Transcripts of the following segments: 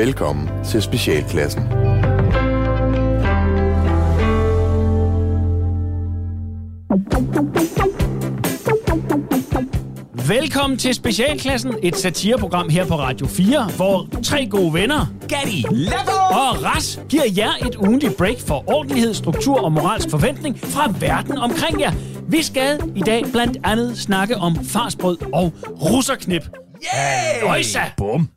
Velkommen til Specialklassen. Velkommen til Specialklassen, et satireprogram her på Radio 4, hvor tre gode venner, Gatti, Levo og Ras, giver jer et ugentligt break for ordentlighed, struktur og moralsk forventning fra verden omkring jer. Vi skal i dag blandt andet snakke om farsbrød og russerknip. Yeah! Øjsa! Bum.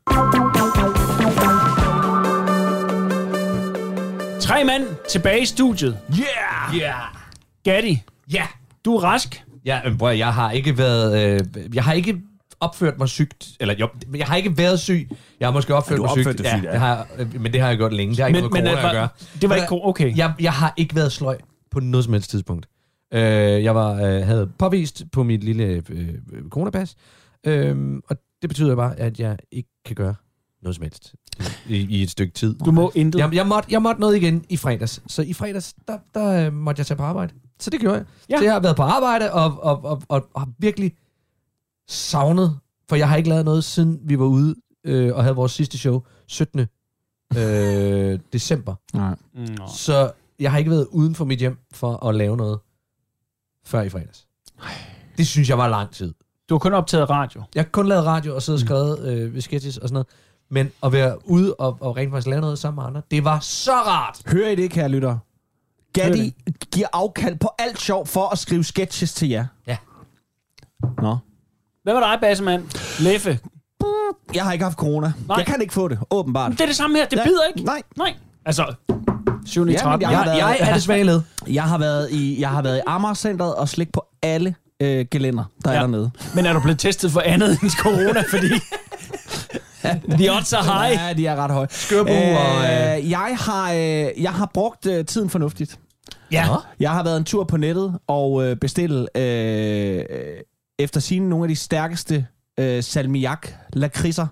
Tre mand tilbage i studiet. Yeah! Ja. Gatti, Ja. du er rask. Ja, men bror, jeg har ikke været... Øh, jeg har ikke opført mig sygt. Eller jo, jeg har ikke været syg. Jeg har måske opført Ja, du mig opførte sygt. dig sygt, ja. det har, jeg- øh, men det har jeg gjort længe. Det har ikke Men- noget med men, corona øh, at gøre. det var Men, ikke okay. Jeg, jeg har ikke været sløj på noget som helst tidspunkt. Øh, jeg var, øh, havde påvist på mit lille øh, coronapas. Øh, og det betyder bare, at jeg ikke kan gøre noget som helst i, i et stykke tid. Du må intet. Jeg, jeg, måtte, jeg måtte noget igen i fredags. Så i fredags, der, der øh, måtte jeg tage på arbejde. Så det gjorde jeg. Ja. Så jeg har været på arbejde og, og, og, og, og har virkelig savnet, for jeg har ikke lavet noget, siden vi var ude øh, og havde vores sidste show 17. Øh, december. Nej. Nå. Så jeg har ikke været uden for mit hjem for at lave noget før i fredags. Det synes jeg var lang tid. Du har kun optaget radio. Jeg har kun lavet radio og siddet og skrevet øh, sketches og sådan noget. Men at være ude og, og rent faktisk lave noget sammen med andre, det var så rart. Hører I det, kære lytter? Gatti giver afkald på alt sjov for at skrive sketches til jer. Ja. Nå. Hvad var dig, Bassemand? Leffe. Jeg har ikke haft corona. Nej. Jeg kan ikke få det, åbenbart. Det er det samme her. Det Ja. bider ikke. Nej. Nej. Altså, 7. Ja, 13. men jeg har Jeg, været- jeg er det svage led. Jeg har været i, jeg har været i Amager-centret og slik på alle øh, gelænder, der. Ja. er dernede. Men er du blevet testet for andet end corona, fordi... The odds are high. Ja, de er ret høje. Skørbu og, øh, jeg, har, øh, jeg har brugt øh, tiden fornuftigt. Ja. Jeg har været en tur på nettet og øh, bestilt øh, øh, efter sine nogle af de stærkeste øh, salmiak lakridser,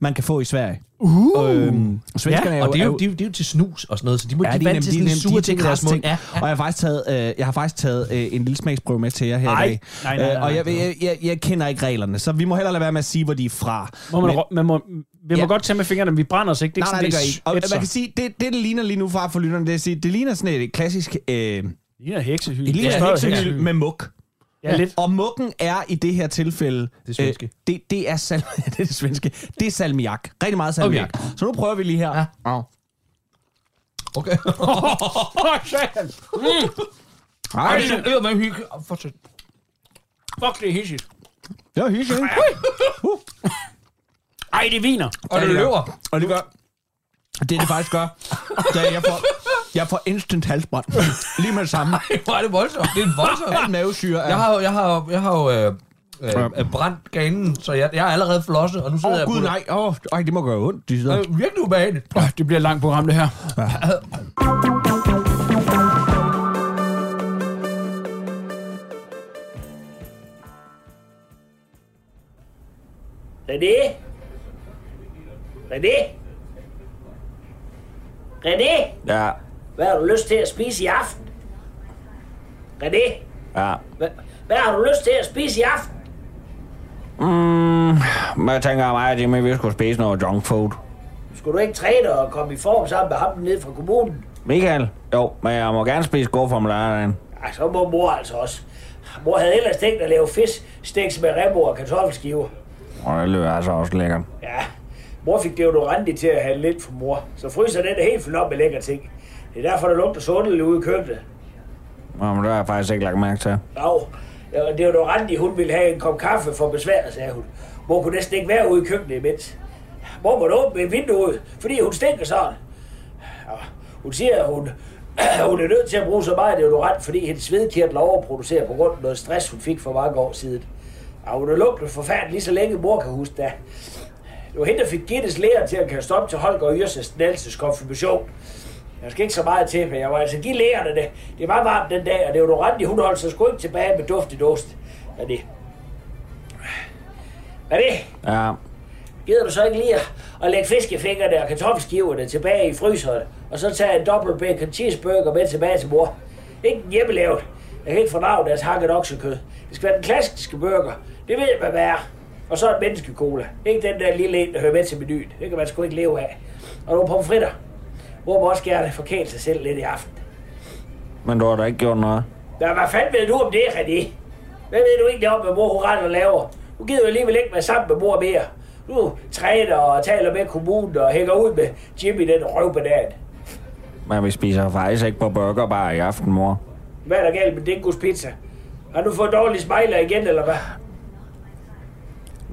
man kan få i Sverige. Uh. Øhm, svenskerne Ja, er Og det er, jo, jo, de, jo- de er jo til snus og sådan noget, så de må Ja, ja, de de er vant til sådan de sure ting i deres kras mund. ting. Ja, Og jeg har faktisk taget, øh, jeg har faktisk taget øh, en lille smagsprøve med til jer her Ej. i dag. Nej, nej, nej, Øh, og jeg, nej. jeg, jeg, jeg kender ikke reglerne, så vi må heller lade være med at sige, hvor de er fra. Må man, Men- man må, vi må Ja. godt tage med fingrene, men vi brænder os ikke. Det er Nej, ikke nej, det sådan, gør I. Og man kan sige, det, det, det ligner lige nu fra for lytterne, det, er at sige, det ligner sådan et klassisk... Øh, det Det ligner heksehyl. ligner Ja, ja, med muk. Ja, lidt. Og mukken er i det her tilfælde... Det svenske. Øh, det, det, er sal det er det svenske. Det er salmiak. Rigtig meget salmiak. Okay. Så nu prøver vi lige her. Ja. Au. Okay. Åh, satan. Ej, det er med hygge. Fortsæt. Fuck, det er hissigt. det var hyggeligt. ikke? Ej, det viner. Og det løber. Og det gør... Det, det faktisk gør, det er, jeg får, jeg får instant halsbrand. Lige med det samme. Hvor er det voldsomt. Det er voldsomt. Al mavesyre er... Jeg har jo, jeg har, jo- jeg har jo øh, øh, øh, brændt ganen, så jeg, jeg er allerede flosset, og nu sidder Åh, jeg oh, på gud, det. nej. Åh, oh, det må gøre ondt, de Det sidder. er virkelig ubehageligt. Oh, det bliver et langt program, det her. René? René? René? Ja, Hvad har du lyst til at spise i aften? René? ja. Hvad, hvad har du lyst til at spise i aften? Men jeg tænker mig, at Jimmy, vi skulle spise noget junk food. Skulle du ikke træne og komme i form sammen med ham nede fra kommunen? Michael? Jo, men jeg må gerne spise god om lørdagen. Ej, så må mor altså også. Mor havde ellers tænkt at lave fiskstæks med rembo og kartoffelskiver. Og det lyder altså også lækkert. Ja, mor fik deodorant til at have lidt for mor. Så fryser den er helt fyldt op med lækre ting. Det er derfor, der lugter sundeligt ude i køkkenet. Nå, men det har jeg faktisk ikke lagt mærke til. Jo, og deodorant, hun ville have en kop kaffe for besværet, sagde hun. Mor kunne næsten ikke være ude i køkkenet imens. Mor måtte åbne vinduet, fordi hun stinker sådan. Og hun siger, at hun, hun er nødt til at bruge så meget deodorant, fordi hendes svedkirtler overproducerer på grund af noget stress, hun fik for mange år siden. Og hun har lugtet forfærdeligt lige så længe mor kan huske det. Det var hende, der fik Gittes lærer til at kaste op til Holger Yrses Nelsens konfirmation. Jeg skal ikke så meget til, men jeg var altså give lærerne det. Det var varmt den dag, og det var Dorandi, hun holdt sig sgu ikke tilbage med duft i dust. Hvad det? Hvad det? Ja, Gider du så ikke lige at- lægge fiskefingrene og kartoffelskiverne tilbage i fryseren, og så tage en dobbelt bacon cheeseburger med tilbage til mor? Ikke hjemmelavet. Jeg kan ikke fordrage deres hakket oksekød. Det skal være den klassiske burger. Det ved jeg, hvad er. Og så en menneskecola. Ikke den der lille en, der hører med til menuen. Det kan man sgu ikke leve af. Og nogle pomfritter. Hvor må også gerne forkæle sig selv lidt i aften. Men du har da ikke gjort noget. Ja, hvad fanden ved du om det, René? Hvad ved du egentlig om, hvad mor hun render og laver? Du gider jo alligevel ikke være sammen med mor mere. Du træner og taler med kommunen og hænger ud med Jimmy den røvbanan. Men vi spiser faktisk ikke på burgerbar i aften, mor. Hvad er der galt med Dingos pizza? Har du fået dårlige spejler igen, eller hvad?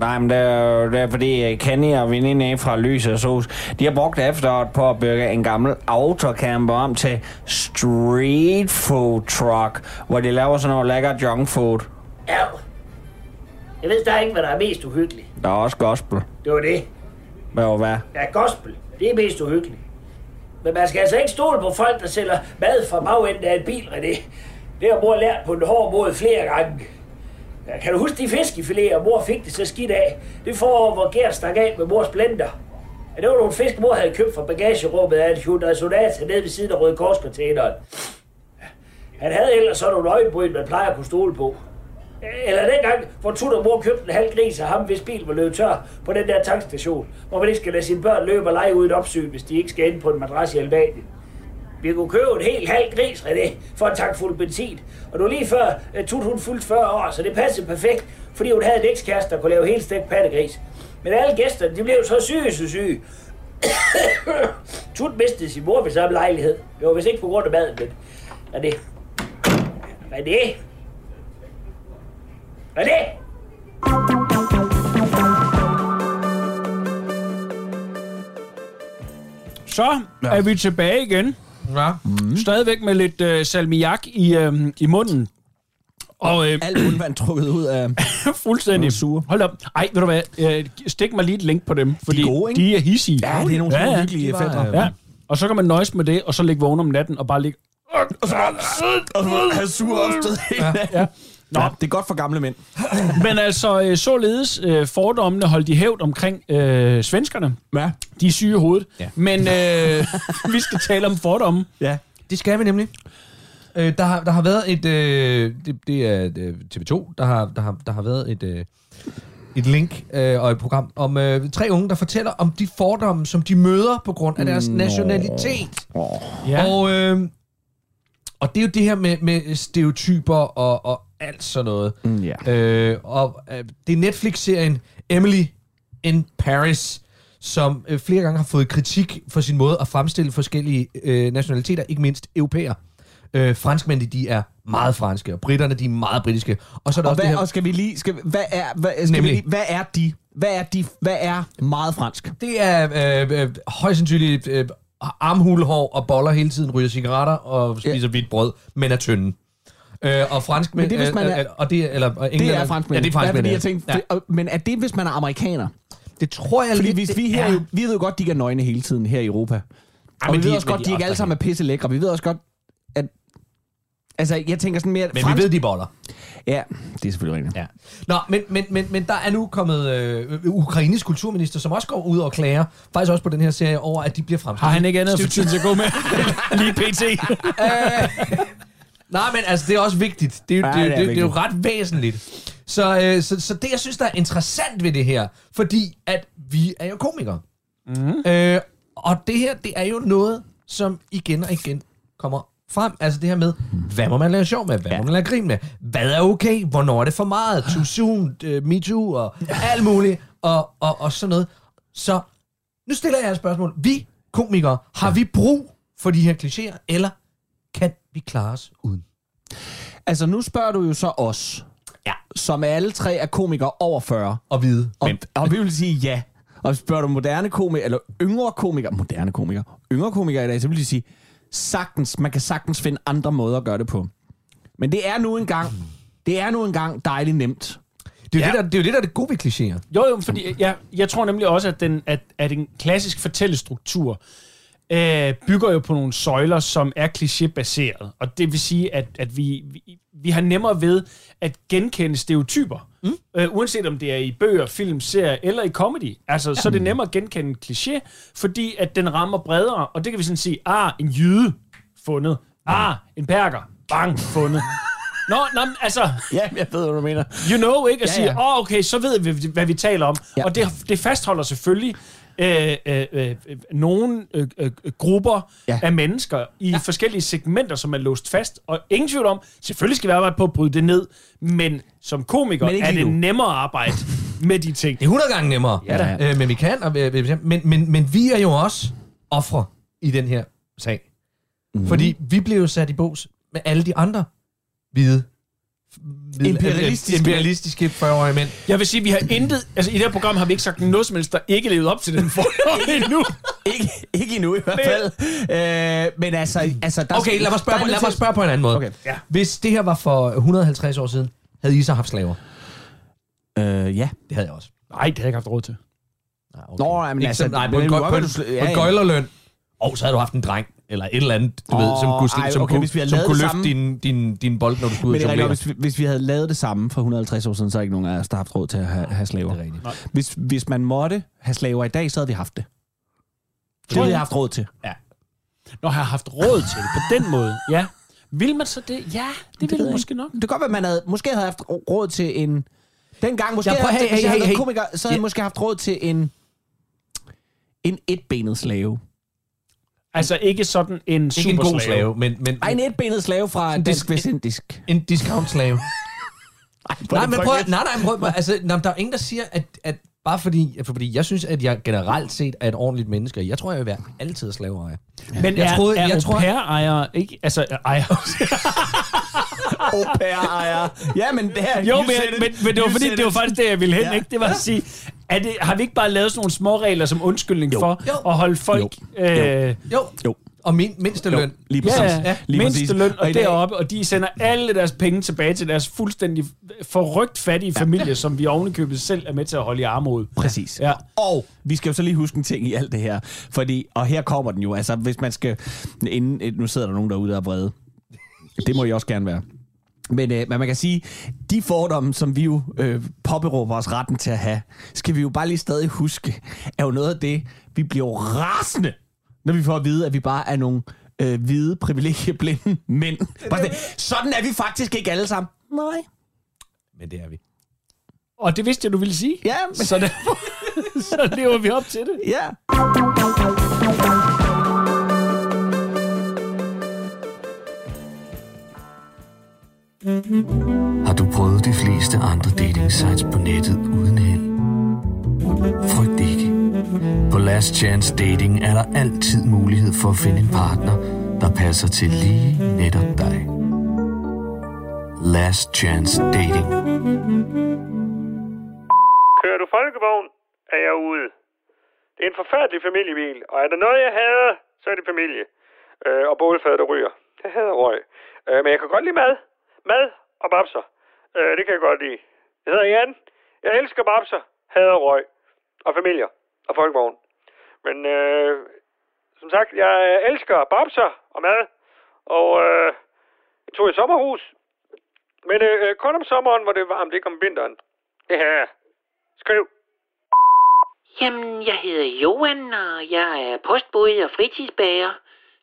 Nej, men det er, det er fordi Kenny og veninde fra Lys og Sos, de har brugt efteråret på at bygge en gammel autocamper om til street food truck, hvor de laver sådan noget lækker junk food. Ja. Jeg ved der ikke, hvad der er mest uhyggeligt. Der er også gospel. Det var det. Hvad var hvad? Ja, gospel. Det er mest uhyggeligt. Men man skal altså ikke stole på folk, der sælger mad fra bagenden af en bil, René. Det har mor lært på en hård måde flere gange. Ja, kan du huske de fiskefiléer, mor fik det så skidt af? Det får hvor Gert stak af med mors blender. Ja, det var nogle fisk, mor havde købt fra bagagerummet af en Hyundai Sonata nede ved siden af Røde Korscontaineren. Han havde ellers sådan nogle øjenbryn, man plejer at kunne stole på. Eller dengang, hvor Tut og mor købte en halv gris af ham, hvis bil var løbet tør på den der tankstation, hvor man ikke skal lade sine børn løbe og lege uden opsyn, hvis de ikke skal ind på en madras i Albanien. Vi kunne købe en helt halv gris, René, for en tank fuld benzin. Og nu lige før uh, Tut hun fuldt 40 år, så det passede perfekt, fordi hun havde en ekskæreste, der kunne lave helt stegt pattegris. Men alle gæsterne, de blev så syge, så syge. Tut mistede sin mor ved samme lejlighed. Det var vist ikke på grund af maden, men... Er det? Er det? Er det? Så er vi tilbage igen. Ja. Mm. Stadigvæk med lidt øh, salmiak i, øh, i munden. Og øh, Alt mundvand trukket ud af... fuldstændig sure. Hold op. Ej, ved du hvad? Øh, stik mig lige et link på dem, fordi gode, ikke? de er hissige. Ja, det er nogle ja, ja. de fætter. øh, Ja. Og så kan man nøjes med det, og så ligge vågen om natten og bare ligge... Og så have sur hele dagen. Ja. Nå, det er godt for gamle mænd. Men altså, øh, således øh, fordommene holdt de hævd omkring øh, svenskerne. Ja. De er syge i hovedet. Ja. Men øh, vi skal tale om fordomme. Ja. Det skal vi nemlig. Øh, der, har, der har været et... Øh, det, det er øh, TV2, der har, der har, der har været et... Øh, et link øh, og et program om øh, tre unge, der fortæller om de fordomme, som de møder på grund af deres Nå. nationalitet. Ja. Og, øh, og det er jo det her med, med stereotyper og, og alt sådan noget. Mm, ja. Øh, og øh, det er Netflix-serien Emily in Paris, som øh, flere gange har fået kritik for sin måde at fremstille forskellige øh, nationaliteter, ikke mindst europæer. Øh, franskmændene, de er meget franske, og britterne, de er meget britiske. Og så er der Og, også hvad, det her... og skal vi lige... Skal, hvad, er, hvad, skal vi Nemlig. lige, hvad er de? Hvad er de? Hvad er meget fransk? Det er øh, øh, højst sandsynligt øh, armhulehår og boller hele tiden, ryger cigaretter og spiser hvidt brød, men er tynde. Øh, og fransk Men det er, hvis man er- øh, og det, eller, og Det er franskmænd. Ja, det er franskmænd. ja. jeg tænkte, ja. det, og- men er det, hvis man er amerikaner? det tror jeg Fordi lidt, hvis vi, her, er. jo, vi ved jo godt, de ikke er nøgne hele tiden her i Europa. Og men vi ved de- også men godt, de de er ikke også alle sammen er pisse lækre. Vi ved også godt, at... Altså, jeg tænker sådan mere... Men vi ved, de boller. Ja, det er selvfølgelig rigtigt. Ja. Nå, men, men, men, men der er nu kommet øh, Ukraines kulturminister, som også går ud og klager, faktisk også på den her serie, over at de bliver fremstillet. Har han ikke andet for tiden til at gå med? Lige pt. Nej, men altså, det er også vigtigt. Det er, jo- Ja, det, det er det, det, det er jo vigtigt. ret væsentligt. Så, øh, så, så det, jeg synes, der er interessant ved det her, fordi at vi er jo komikere. Mm. Øh, og det her, det er jo noget, som igen og igen kommer frem. Altså det her med, hvad må man lave sjov med? Hvad ja. må man lave grin med? Hvad er okay? Hvornår er det for meget? Too soon? Uh, me too? Og alt muligt. Og, og, og sådan noget. Så nu stiller jeg et spørgsmål. Vi komikere, har vi brug for de her klichéer, eller kan vi klare os uden? Altså, nu spørger du jo så os, Ja. som alle tre er komikere over 40. Og vide. Og, og vi vil sige ja. Og spørger du moderne komikere, eller yngre komikere, moderne komikere, yngre komikere i dag, så vil de sige, sagtens, man kan sagtens finde andre måder at gøre det på. Men det er nu engang, det er nu engang dejligt nemt. Det er, Ja. ja. det, der, det er jo det, der er det gode ved klichéer. Jo, jo, fordi jeg, jeg tror nemlig også, at, den, at, at en klassisk fortællestruktur øh, bygger jo på nogle søjler, som er klichébaseret. Og det vil sige, at, at vi, vi, vi har nemmere ved at genkende stereotyper. Mm. Øh, uanset om det er i bøger, film, serier eller i comedy. Altså, ja. så er det nemmere at genkende en kliché, fordi at den rammer bredere. Og det kan vi sådan sige, ah, en jyde fundet. Ah, en perker. Bang, fundet. Nå, nå, altså, Ja, jeg ved, hvad du mener. you know, ikke? At Ja, sige, ja. åh, oh, okay, så ved vi, hvad vi taler om. Ja. Og det, det fastholder selvfølgelig øh, øh, øh, nogle øh, øh, grupper Ja. af mennesker i ja. forskellige segmenter, som er låst fast. Og ingen tvivl om, selvfølgelig skal vi arbejde på at bryde det ned, men som komiker Men ikke er det nu. nemmere at arbejde med de ting. Det er 100 gange nemmere. Ja da. Øh, men vi kan, og, men, men, men vi er jo også ofre i den her sag. Mm. Fordi vi blev jo sat i bås med alle de andre hvide- Imperialistiske- imperialistiske 40-årige mænd. Jeg vil sige, vi har intet... Altså, i det her program har vi ikke sagt noget som helst, der ikke levede op til den forhold endnu. Ikke, ikke endnu i hvert fald. Øh, men altså, altså der Okay, lad mig spørge, der på, er lad mig spørge på en anden måde. Okay. Ja. Hvis det her var for 150 år siden, havde I så haft slaver? Øh, ja. Det havde jeg også. Nej, det har jeg ikke haft råd til. Nej, okay. Nå, Ikke altså, sådan, nej, på men en, gøjlerløn. Og så havde du haft en dreng, eller et eller andet, du Åh, ved, som kunne, ej, som okay, kunne, vi som kunne det løfte samme- din, din, din bold, når du skulle ud Men det og er jonglere. hvis, vi, hvis vi havde lavet det samme for 150 år siden, så er ikke nogen af os, der har haft råd til at have, have slaver. Det er rigtigt. Hvis, hvis man måtte have slaver i dag, så havde vi haft det. Det Tror havde jeg. jeg haft råd til. Når jeg har haft råd til det på den måde, ja. Vil man så det? Ja, det, ved vil jeg man måske nok. Det kan godt være, man havde, måske havde haft råd til en... Dengang måske Ja, ja, prøv- havde, hey, hey, hey, hey, komiker, så havde Ja. jeg måske haft råd til en en etbenet slave. Altså ikke sådan en Ikke en god superslave. slave, men, men Ej, en etbenet slave fra En Dansk dis- Vestindisk. en discount-slave. hvor nej, er det men prøv, nej, nej, prøv, altså, nej, der er ingen, der siger, at, at bare fordi, fordi jeg synes, at jeg generelt set er et ordentligt menneske. Jeg tror, jeg vil være altid slaveejer. Men Jeg er, troede- er jeg au tror- pair-ejer ikke... Altså, ejer. Au pair-ejer. Ja, men det her... jo, men, men, men det var fordi, det var faktisk det, jeg ville hen, Ja. ikke? Det var at sige, er det, har vi ikke bare lavet sådan nogle små regler som undskyldning Jo. for Jo. at holde folk... Jo. Øh, Jo, Jo. Og min mindste løn. Lige Ja, præcis. ja, Lige præcis. mindste løn Og og deroppe, og de sender alle deres penge tilbage til deres fuldstændig forrygt fattige familie, som vi ovenikøbet selv er med til at holde i armod. Præcis. Ja. Og vi skal jo så lige huske en ting i alt det her. Fordi, og her kommer den jo. Altså, hvis man skal... Inden, nu sidder der nogen derude, der er vrede. Det må I også gerne være. Men, øh, men man kan sige, de fordomme, som vi jo øh, påberåber os retten til at have, skal vi jo bare lige stadig huske, er jo noget af det, vi bliver jo rasende, når vi får at vide, at vi bare er nogle øh, hvide, privilegieblinde mænd. Bare sådan, sådan er vi faktisk ikke alle sammen. Nej. Men det er vi. Og det vidste jeg, du ville sige. Ja, men, Så, derfor, så lever vi op til det. ja. Har du prøvet de fleste andre dating sites på nettet uden Last Chance Dating er der altid mulighed for at finde en partner, der passer til lige netop dig. Last Chance Dating. Kører du folkevogn, er jeg ude. Det er en forfærdelig familiebil, og er der noget, jeg hader, så er det familie. Øh, og bålfad, der ryger. Jeg hader røg. Øh, men jeg kan godt lide mad. Mad og babser. Øh, det kan jeg godt lide. Jeg hedder Jan. Jeg elsker babser, hader røg. Og familier. Og folkevogn. Men øh, som sagt, jeg elsker babser og mad. Og øh, jeg tog i sommerhus. Men øh, øh kun om sommeren, hvor det var varmt, ikke om vinteren. Det her. Skriv. Jamen, jeg hedder Johan, og jeg er postbud og fritidsbager.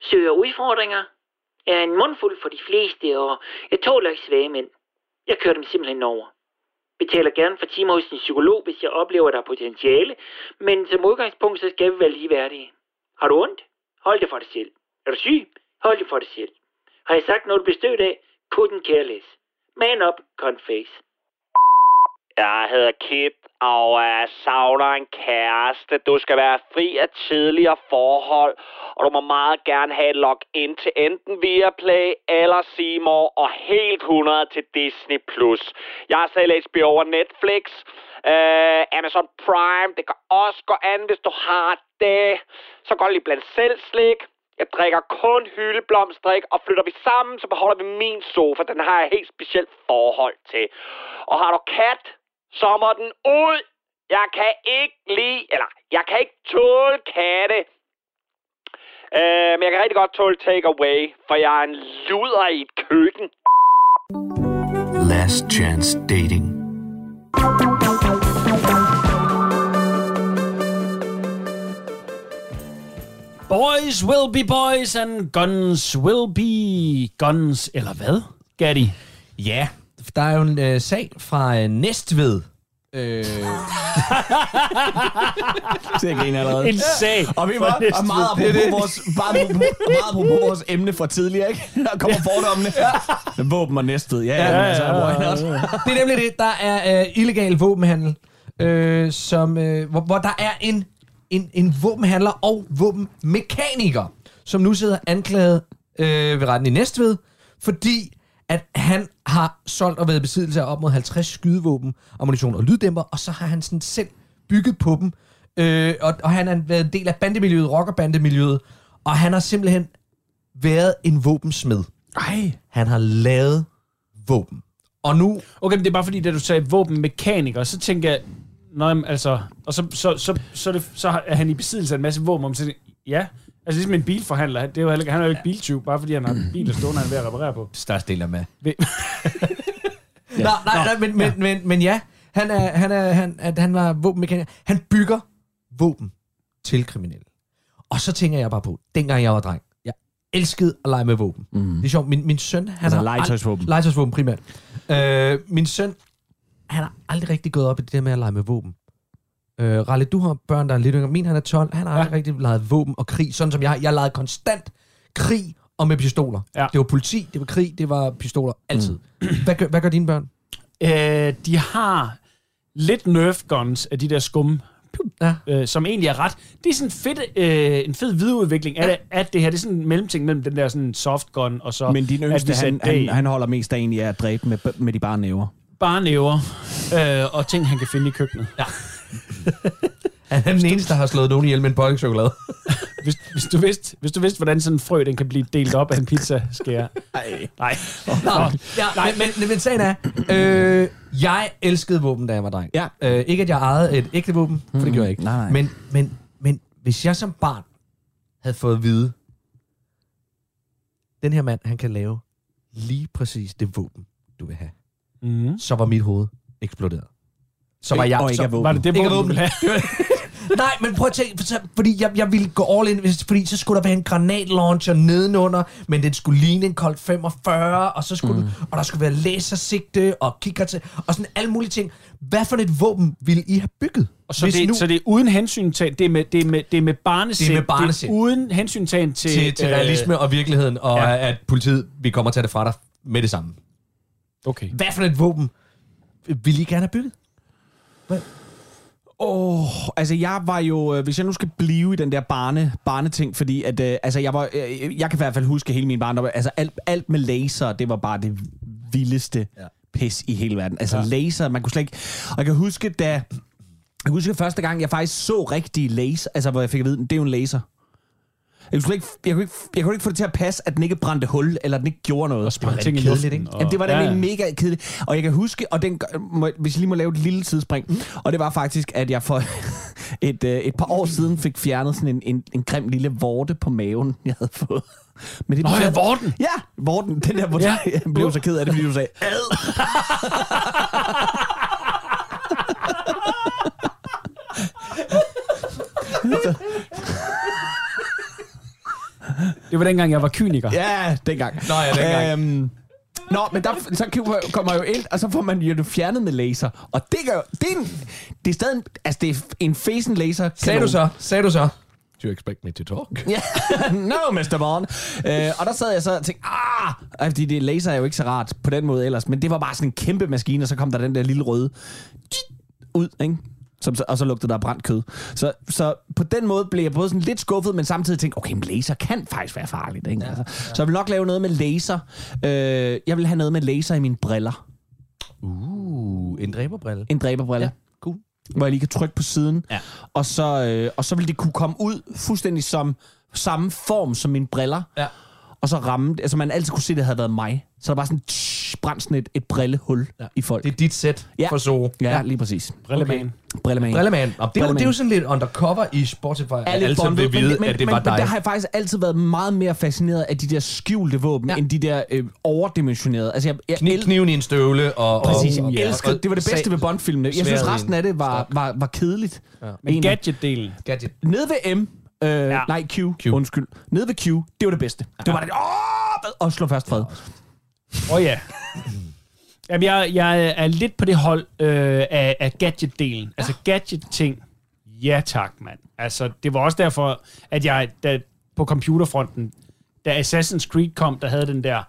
Søger udfordringer. Jeg er en mundfuld for de fleste, og jeg tåler ikke svage mænd. Jeg kører dem simpelthen over. Betaler gerne for timer hos en psykolog, hvis jeg oplever, at der er potentiale. Men som udgangspunkt, så skal vi være ligeværdige. Har du ondt? Hold det for dig selv. Er du syg? Hold det for dig selv. Har jeg sagt noget, du bliver stødt af? Couldn't care less. Man up, confess. Jeg hedder Kip, og jeg savner en kæreste. Du skal være fri af tidligere forhold, og du må meget gerne have et login til enten Viaplay eller Seymour, og helt 100 til Disney+. Plus. Jeg har selv HBO og Netflix, øh, Amazon Prime. Det kan også gå an, hvis du har det. Så går lige blandt selv slik. Jeg drikker kun hyldeblomstrik, og flytter vi sammen, så beholder vi min sofa. Den har jeg helt specielt forhold til. Og har du kat, så må den ud. Jeg kan ikke lide, eller jeg kan ikke tåle katte. Øh, men jeg kan rigtig godt tåle take away, for jeg er en luder i et køkken. Last Chance Dating. Boys will be boys, and guns will be guns. Eller hvad, Gatti? Ja, der er jo en øh, sag fra øh, Næstved. Øh, jeg griner allerede. En sag. Og vi for var og meget apropos, vores, meget, meget apropos vores emne fra tidligere, ikke? Der kommer fordommene. Ja. Våben og næstved. Ja, ja, ja, altså, why not? det er nemlig det. Der er øh, illegal våbenhandel, øh, som, øh, hvor, hvor der er en, en, en våbenhandler og våbenmekaniker, som nu sidder anklaget øh, ved retten i Næstved, fordi at han har solgt og været i besiddelse af op mod 50 skydevåben, ammunition og lyddæmper, og så har han sådan selv bygget på dem. Øh, og, og han har været en del af bandemiljøet, rockerbandemiljøet, og han har simpelthen været en våbensmed. Ej. Han har lavet våben. Og nu Okay, men det er bare fordi, da du sagde våbenmekaniker, så tænker jeg, jamen, altså, og så, så, så, så, er det, så er han i besiddelse af en masse våben, og så ja, altså ligesom en bilforhandler, det er jo heller, ikke- han er jo ikke biltyv, bare fordi han har en bil, der stående, han er ved at reparere på. største del er med. Ja. Nej, nej, nej, men, men, men, men ja, han er, han er, han, at han var våbenmekaniker. Han bygger våben til kriminelle. Og så tænker jeg bare på, dengang jeg var dreng, jeg elskede at lege med våben. Mm. Det er sjovt, min, min søn, han Altså har legetøjsvåben. Legetøjsvåben primært. Øh, min søn, han har aldrig rigtig gået op i det der med at lege med våben. Øh, Ralle, du har børn, der er lidt yngre. Min, han er 12. Han har aldrig rigtig leget våben og krig, sådan som jeg har. Jeg har leget konstant krig og med pistoler. Ja. Det var politi, det var krig, det var pistoler, altid. Mm. Hvad, gør, hvad gør dine børn? Øh, de har lidt nerf guns af de der skum, Ja. øh, som egentlig er ret. Det er sådan fedt, øh, en fed videreudvikling af, det, af det her. Det er sådan en mellemting mellem den der sådan soft gun og så... Men din yngste, han, han, han holder mest af egentlig at dræbe med, med de bare næver. bare næver øh, og ting, han kan finde i køkkenet. Ja. Han er den eneste, der har slået nogen ihjel med en pålægtschokolade. Hvis, hvis, du vidste, hvis du vidste, hvordan sådan en frø den kan blive delt op af en pizza skære. Ej. Nej. Nå, ja, nej, men, men, men sagen er, øh, jeg elskede våben, da jeg var dreng. Ja. Øh, ikke, at jeg ejede et ægte våben, for det gjorde jeg ikke. Nej, nej. Men, men, men hvis jeg som barn havde fået at vide, den her mand, han kan lave lige præcis det våben, du vil have, Mm. så var mit hoved eksploderet. Så var jeg... Og ikke så, våben. Var det det Ikke våben? Nej, men prøv at tænke, for fordi jeg, jeg ville gå all in, hvis, fordi så skulle der være en granatlauncher nedenunder, men den skulle ligne en Colt 45, og så skulle mm. den, og der skulle være lasersigte og kigger til, og sådan alle mulige ting. Hvad for et våben ville I have bygget? Og så, det, nu, så det er uden hensyn til, det er med, det er med, det er med barnesind. Det er med barnesind. Det er uden hensyn til, til, til, øh, realisme og virkeligheden, og ja. at politiet, vi kommer til at tage det fra dig med det samme. Okay. Hvad for et våben ville I gerne have bygget? Åh, oh, altså jeg var jo, øh, hvis jeg nu skal blive i den der barne, barneting, fordi at, øh, altså jeg var, øh, jeg kan i hvert fald huske hele min barndom, altså alt, alt med laser, det var bare det vildeste ja. pis i hele verden. Altså ja. laser, man kunne slet ikke, og jeg kan huske, da, jeg kan huske første gang, jeg faktisk så rigtig laser, altså hvor jeg fik at vide, det er jo en laser. Jeg kunne, ikke, jeg, kunne ikke, jeg kunne ikke få det til at passe, at den ikke brændte hul, eller at den ikke gjorde noget. Og sprang ting i luften. ikke? og- Jamen, det var da ja, ja. mega kedeligt. Og jeg kan huske, og den, må, hvis jeg lige må lave et lille tidsspring, mm. og det var faktisk, at jeg for et, øh, et par år siden fik fjernet sådan en, en, en grim lille vorte på maven, jeg havde fået. Men det Nå, ja, vorten. Ja, vorten. Den der, hvor Ja. jeg blev så ked af det, fordi du sagde, ad. Det var dengang, jeg var kyniker. Ja, dengang. Nå ja, dengang. Øhm, Nå, men der, så kommer jo ind, og så får man jo det fjernet med laser. Og det, gør, det, er, en, det er stadig en, altså det er en fesen laser. Sagde du så? Sagde du så? Do you expect me to talk? Ja, no, Mr. Bond. Øh, og der sad jeg så og tænkte, ah, fordi det laser er jo ikke så rart på den måde ellers, men det var bare sådan en kæmpe maskine, og så kom der den der lille røde ud, ikke? Som, så- og så lugtede der brændt kød. Så, så på den måde blev jeg både sådan lidt skuffet, men samtidig tænkte, okay, men laser kan faktisk være farligt. Ikke? Ja, altså, Så jeg vil nok lave noget med laser. Øh, jeg vil have noget med laser i mine briller. Uh, en dræberbrille. En dræberbrille. Ja, cool. Hvor jeg lige kan trykke på siden. Ja. Og, så, øh, og så vil det kunne komme ud fuldstændig som samme form som mine briller. Ja. Og så ramme, altså man altid kunne se, at det havde været mig. Så der var sådan, tsh, brændt sådan et, et brillehul ja. i folk. Det er dit sæt Ja. for så. ja, ja, lige præcis. Brilleman. Brilleman. Brilleman. Og det, er jo, Brilleman. det er jo sådan lidt undercover i Spotify. at alle vil vide, men, men, at det men, var men, dig. der har jeg faktisk altid været meget mere fascineret af de der skjulte våben, Ja. end de der øh, overdimensionerede. Altså, jeg, jeg, Kniv, el- kniven i en støvle. Og, Præcis, og, jeg elskede, det var det bedste ved Bond-filmene. Jeg synes, resten en af det var, var, var kedeligt. Ja. Men gadget-delen. Gadget. Nede ved M, øh, Ja. ja. nej Q, Q. Undskyld. Nede ved Q, det var det bedste. Det var det, åh, og slå først fred. Åh oh, ja. Jamen, jeg, jeg er lidt på det hold øh, af, af gadget-delen. Altså gadget-ting, ja tak, mand. Altså, det var også derfor, at jeg da, på computerfronten, da Assassin's Creed kom, der havde den der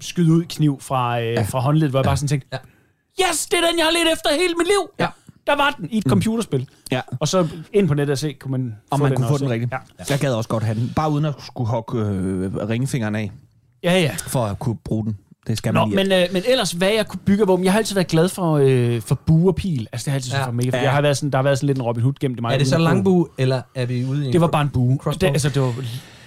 skyd ud kniv fra, øh, ja. fra håndledet, hvor jeg bare sådan tænkte, Ja. yes, det er den, jeg har let efter hele mit liv. Ja. Der var den i et computerspil. Ja. Og så ind på nettet og se, kunne man Og få man den kunne få også, den ikke? rigtigt. Ja. Jeg gad også godt have den. Bare uden at skulle hugge øh, ringfingeren af, ja, ja. for at kunne bruge den. Det skal Nå, man lige. men, øh, men ellers, hvad jeg kunne bygge våben, jeg har altid været glad for, øh, for bue og pil. Altså, det har altid Ja. for mega. Ja. Jeg har været sådan, der har været sådan lidt en Robin Hood gennem det mig. Er det så langbue, eller er vi ude i en... Det var bare en bue. Det, altså, det var...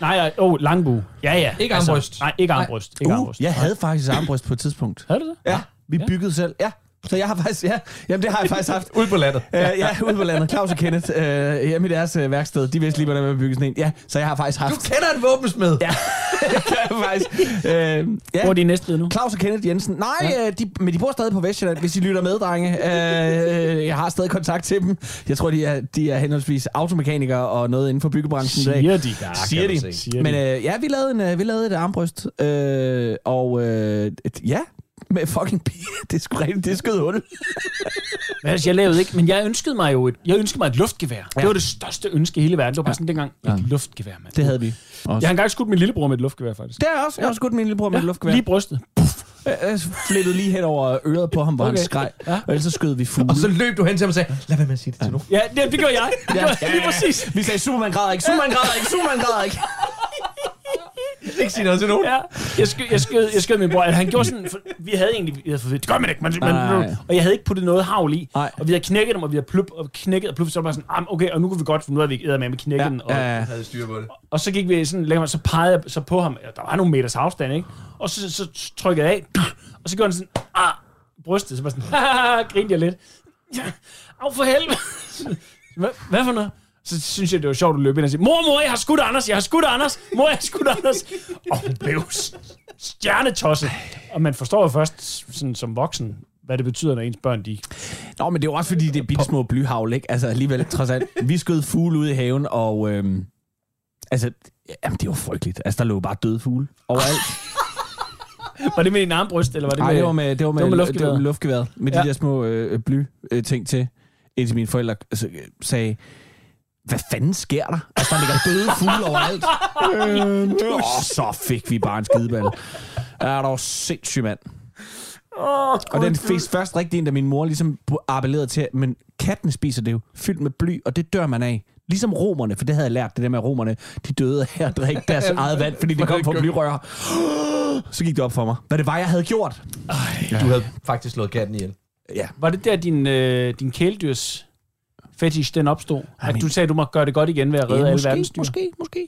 Nej, åh, oh, langbue. Ja, ja. Ikke altså, armbrøst? Nej, ikke Nej. armbrøst. Ikke Uh, armbrøst. jeg havde faktisk armbryst på et tidspunkt. Havde du det? Ja, vi byggede selv. Ja, så jeg har faktisk, ja, jamen det har jeg faktisk haft. Ude på landet. Uh, ja, ude på landet. Claus og Kenneth, uh, hjemme i deres uh, værksted, de vidste lige, hvordan man bygger sådan en. Ja, så jeg har faktisk Du haft. kender en våbensmed. Ja, det kan jeg faktisk. Uh, ja. Hvor er de næste nu? Claus og Kenneth Jensen. Nej, ja. de, men de bor stadig på Vestjylland, hvis I lytter med, drenge. Uh, jeg har stadig kontakt til dem. Jeg tror, de er, de er henholdsvis automekanikere og noget inden for byggebranchen. dag. Siger de. Ja, Siger de. du. Siger Men øh, ja, vi lavede, en, øh, vi lavede et armbryst. Øh, og øh, et, ja, med fucking pige. Det er sgu er skød hul. Men altså, jeg lavede ikke, men jeg ønskede mig jo et, jeg ønskede mig et luftgevær. Ja. Det var det største ønske i hele verden. Det var bare sådan dengang, et Ja. luftgevær, mand. Det havde vi også. Jeg har engang skudt min lillebror med et luftgevær, faktisk. Det er jeg også. Jeg har skudt min lillebror med ja, et luftgevær. Lige brystet. Jeg, jeg flippede lige hen over øret på ham, hvor okay. Han skreg. Ja. Og ellers så skød vi fugle. Og så løb du hen til ham og sagde, lad være med at sige det til nu. Ja, det, det gjorde jeg. Det gjorde jeg lige præcis. Vi sagde, Superman græder ikke, Superman græder ikke, Superman græder ikke. Ikke sige noget til nogen. Ja, jeg skød, jeg skød, jeg skød min bror. Han gjorde sådan, for, vi havde egentlig, vi havde fået, det gør man ikke, man, man, og jeg havde ikke puttet noget havl i. Nej. Og vi havde knækket dem, og vi havde plup, og knækket og plup, så var sådan, ah, okay, og nu kunne vi godt, for nu havde vi ikke med med knækket den. Og, Ja, havde styr på det. og så gik vi sådan længere, så pegede jeg så på ham, ja, der var nogle meters afstand, ikke? Og så, så, så trykkede jeg af, og så gjorde han sådan, ah, brystet, så var sådan, grinte jeg lidt. Ja, af for helvede. Hvad, hvad for noget? Så synes jeg, det var sjovt at løbe ind og sige, mor, mor, jeg har skudt Anders, jeg har skudt Anders, mor, jeg har skudt Anders. Og hun blev stjernetosset. Og man forstår jo først sådan, som voksen, hvad det betyder, når ens børn, de... Nå, men det er jo også fordi, det er bitte små blyhavl, ikke? Altså alligevel, trods alt. Vi skød fugle ude i haven, og øhm, altså, jamen, det var frygteligt. Altså, der lå bare døde fugle overalt. Var det med en armbryst, eller var det Nej, med... det var med, det var med, det var med luftgeværet. Med luftgeværet. luftgeværet. Med Ja. de der små øh, bly øh, ting til. Indtil mine forældre altså, øh, sagde, hvad fanden sker der? Altså, der ligger døde fugle overalt. øh, og så fik vi bare en skideball. Ja, der var sindssygt, mand. Åh, Og den fik først rigtig ind, da min mor ligesom appellerede til, men katten spiser det jo fyldt med bly, og det dør man af. Ligesom romerne, for det havde jeg lært, det der med, romerne, de døde af at drikke deres eget vand, fordi det kom fra blyrør. Så gik det op for mig, hvad det var, jeg havde gjort. Du havde faktisk slået katten ihjel. Ja. Var det der, din, øh, din kæledyrs fetish, den opstod? At du sagde, du må gøre det godt igen ved at redde Ja, alle måske, verdens dyr? måske, måske.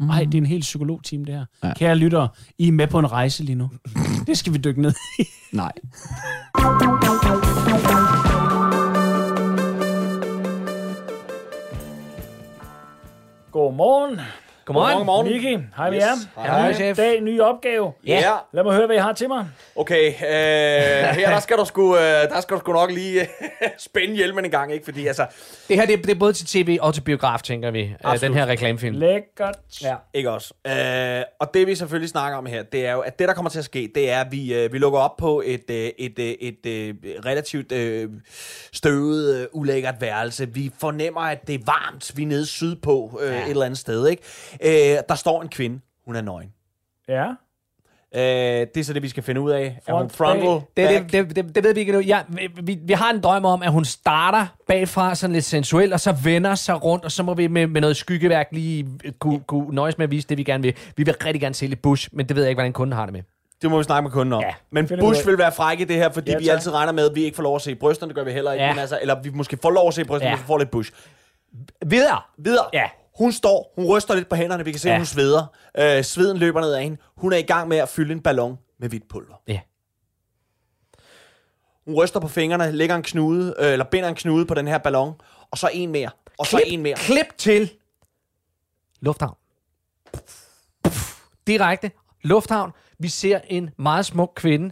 Nej, det er en helt psykologteam, det her. Ja. Ja. Kære lyttere, I er med på en rejse lige nu. det skal vi dykke ned i. Nej. Godmorgen. Godmorgen. Godmorgen. Miki, hej med jer. Hej, chef. dag, ny opgave. Ja. Lad mig høre, hvad I har til mig. Okay, øh, her der skal du sgu, øh, der skal du sgu nok lige øh, spænde hjelmen en gang, ikke? Fordi altså, Det her det er, det er både til tv og til biograf, tænker vi. Uh, den her reklamefilm. Lækkert. ja, ikke også. Øh, og det vi selvfølgelig snakker om her, det er jo, at det der kommer til at ske, det er, at vi, øh, vi lukker op på et, øh, et, øh, et, et relativt øh, støvet, øh, ulækkert værelse. Vi fornemmer, at det er varmt. Vi er nede sydpå øh, ja. et eller andet sted, ikke? Øh, der står en kvinde. Hun er nøgen. Ja. Øh, det er så det, vi skal finde ud af. Er hun Front, frontal? Det, det, det, det, det ved vi ikke nu. Ja, vi, vi, har en drøm om, at hun starter bagfra sådan lidt sensuel, og så vender sig rundt, og så må vi med, med noget skyggeværk lige kunne, kunne nøjes med at vise det, vi gerne vil. Vi vil rigtig gerne se lidt Bush, men det ved jeg ikke, hvordan kunden har det med. Det må vi snakke med kunden om. Ja. Men Bush vil være frække i det her, fordi Ja, vi altid regner med, at vi ikke får lov at se brysterne. Det gør vi heller ikke. Ja. Men altså, eller vi måske får lov at se brysterne, Ja. ja. vi får lidt Bush. Videre. Videre. Ja. Hun står, hun ryster lidt på hænderne. Vi kan se, Ja. at hun sveder. Øh, sveden løber ned ad hende. Hun er i gang med at fylde en ballon med hvidt pulver. Ja. Hun ryster på fingrene, lægger en knude, øh, eller binder en knude på den her ballon. Og så en mere. Og så en mere. Klip til Lufthavn. Direkte. Lufthavn. Vi ser en meget smuk kvinde.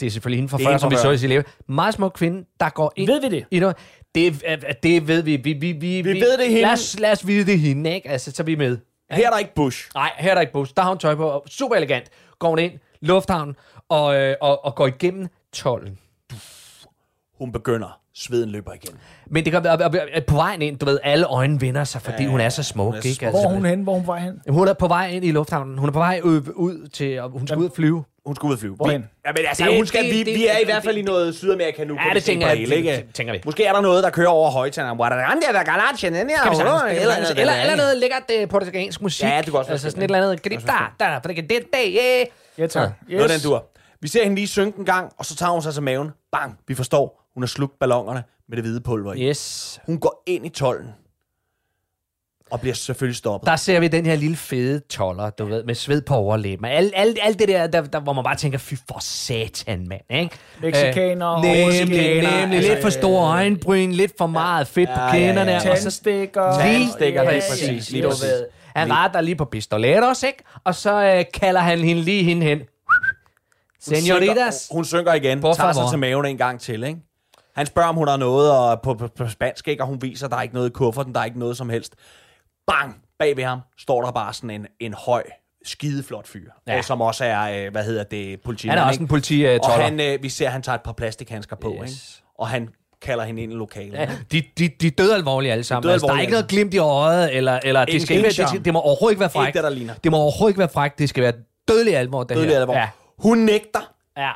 Det er selvfølgelig hende fra Det er før, hende som vi så i sit liv. Meget smuk kvinde, der går ind Ved vi det? i noget. Det, det ved vi. Vi, vi, vi, vi ved det hende. Lad os, lad os vide det hende, ikke? Altså, så er vi med. Her er der ikke Bush. Nej, her er der ikke bus. Der har hun tøj på. Super elegant. Går hun ind, lufthavnen og, øh, og, og går igennem tollen. Hun begynder. Sveden løber igen. Men det kan være, på vejen ind, du ved, alle øjne vender sig, fordi Ja, hun er så hun smuk, er så ikke? smuk. Hvor er hun hen? Hvor er hun var hen? Jamen, Hun er på vej ind i lufthavnen. Hun er på vej ud, ud til, og hun skal ud og flyve. Hun skal ud og flyve. Hvorhen? Vi, ja, men altså, Det- hun skal, det- vi, det- vi er i det- hvert fald i noget Sydamerika nu. Ja, kan det tænker på jeg, ikke? tænker vi. Måske er der noget, der kører over. Kan sagtens, eller- kan eller- Eller, noget lækkert uh, portugalsk musik. Ja, det kunne også være Altså sådan et eller andet. Grita, da, da, for det kan det, det, yeah. Ja, tak. Noget den dur. Vi ser hende lige synke en gang, og så tager hun sig til maven. Bang! Vi forstår, hun har slugt ballongerne med det hvide pulver i. Yes. Hun går ind i tolden. Og bliver selvfølgelig stoppet. Der ser vi den her lille fede toller, du ved, med sved på overlæben. Alt, alt, alt det der, der, der, hvor man bare tænker, fy for satan, mand, ikke? Mexikanere, Øh, nemlig, nemlig, altså, lidt for store øjenbryn, lidt for meget fedt på ja, kinderne. ja, ja. og så Tandstikker. Tandstikker, Lige lige præcis, præcis, lige du præcis. ved. Han retter lige på pistoletos, ikke? Og så øh, kalder han hende lige hende hen. Senoritas. synker, hun synker igen, Por tager sig til maven en gang til, ikke? Han spørger, om hun har noget og på, på, på spansk, ikke? Og hun viser, at der er ikke noget i kufferten, der er ikke noget som helst. Bang! Bag ved ham står der bare sådan en, en høj, skideflot fyr, Ja. ja. som også er, øh, hvad hedder det, politimand, Han er også ikke? en politi-toller. Og han, øh, vi ser, at han tager et par plastikhandsker på, Yes. ikke? Og han kalder hende ind i lokalet. Ja, de, de, de er døde alvorlige alle sammen. døde Altså, der er ikke noget glimt i øjet, eller, eller det, skal ikke være, det, det må overhovedet ikke være frækt. Ikke det, der ligner. Det må overhovedet ikke være frækt. Det skal være dødelig alvor, det Dødelig her. alvor. Ja. Hun nægter, ja.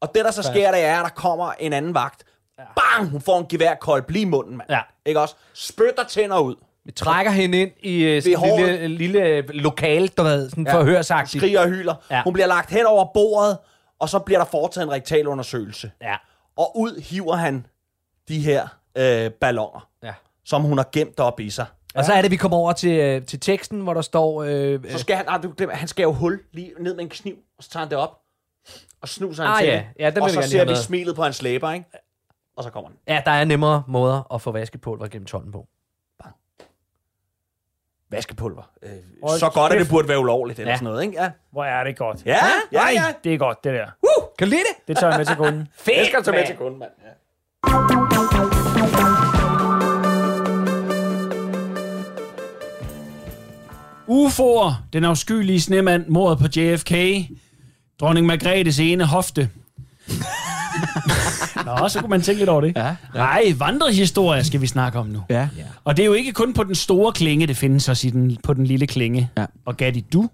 og det, der så sker, det er, at der kommer en anden vagt. Bang! Hun får en geværkolb lige i munden, mand. Ja. Ikke også? Spytter tænder ud. Vi trækker hende ind i uh, sådan en lille, lille lokal, du ved, sådan ja. forhørsagtigt. skriger og hyler. Ja. Ja. Hun bliver lagt hen over bordet, og så bliver der foretaget en rektalundersøgelse. Ja. Og ud hiver han de her øh, ballonger, Ja. som hun har gemt op i sig. Og så er det, vi kommer over til, øh, til teksten, hvor der står... Øh, Så skal han, ah, du, glemmer, han skal jo hul lige ned med en kniv, og så tager han det op, og snuser han Ah, til ja. det. Ja, den og vi så gerne ser vi smilet på hans læber, ikke? Og så kommer han. ja, der er nemmere måder at få vaskepulver gennem tolden på. Vaskepulver. Øh, Hold så godt, at det burde være ulovligt, eller Ja. sådan noget, ikke? Ja, Hvor er det godt. ja, ja. Nej, ja. det er godt, det der. Kan du lide det? Det tager jeg med til kunden. Fedt, Jeg skal tage med til kunden, mand. Ja. UFO'er, den afskyelige snemand, mordet på JFK, dronning Margrethes ene hofte. Nå, så kunne man tænke lidt over det. Ja. Nej, vandrehistorie skal vi snakke om nu. Ja. Og det er jo ikke kun på den store klinge, det findes også i den, på den lille klinge. Ja. Og Gatti, du?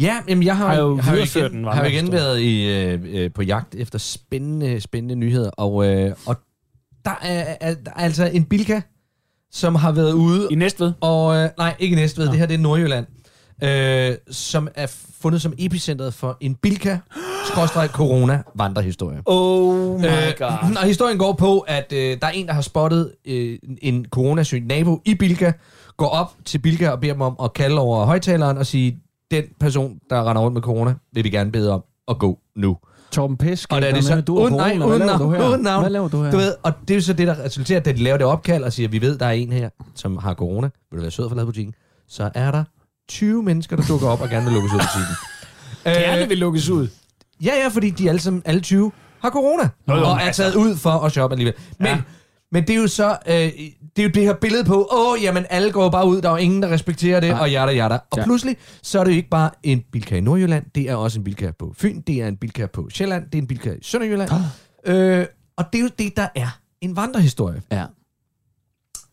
Ja, jamen jeg har, Har jo har jo igen, den har jo igen været i, øh, øh, på jagt efter spændende, spændende nyheder, og, øh, og der, er, er, der er altså en bilka, som har været ude, I Næstved? og øh, nej, ikke i Næstved, det her det er Nordjylland, øh, som er fundet som epicentret for en bilka, corona vandrehistorie. Oh my god. Og historien går på, at øh, der er en, der har spottet øh, en coronasyg nabo i Bilka, går op til Bilka og beder dem om at kalde over højtaleren og sige, den person, der render rundt med corona, vil vi gerne bede om at gå nu. Torben Pisk. Og da er det så, du er nej, corona. uden Hvad laver du her? Hvad laver du her? Du ved, og det er jo så det, der resulterer, da de laver det opkald og siger, vi ved, der er en her, som har corona. Vil du være sød for at butikken? Så er der 20 mennesker, der dukker op og gerne vil lukkes ud af butikken. Gerne vil lukkes ud. Ja, ja, fordi de alle, sammen, alle 20 har corona. Nå, jo, og er altså. taget ud for at shoppe alligevel. Men, Ja. ja. men det er jo så øh, det, er jo det her billede på, åh, jamen alle går bare ud, der er jo ingen, der respekterer det, Nej. og jada, jada. Og Ja. pludselig, så er det jo ikke bare en bilka i Nordjylland, det er også en bilka på Fyn, det er en bilka på Sjælland, det er en bilka i Sønderjylland. øh, og det er jo det, der er en vandrehistorie. Ja.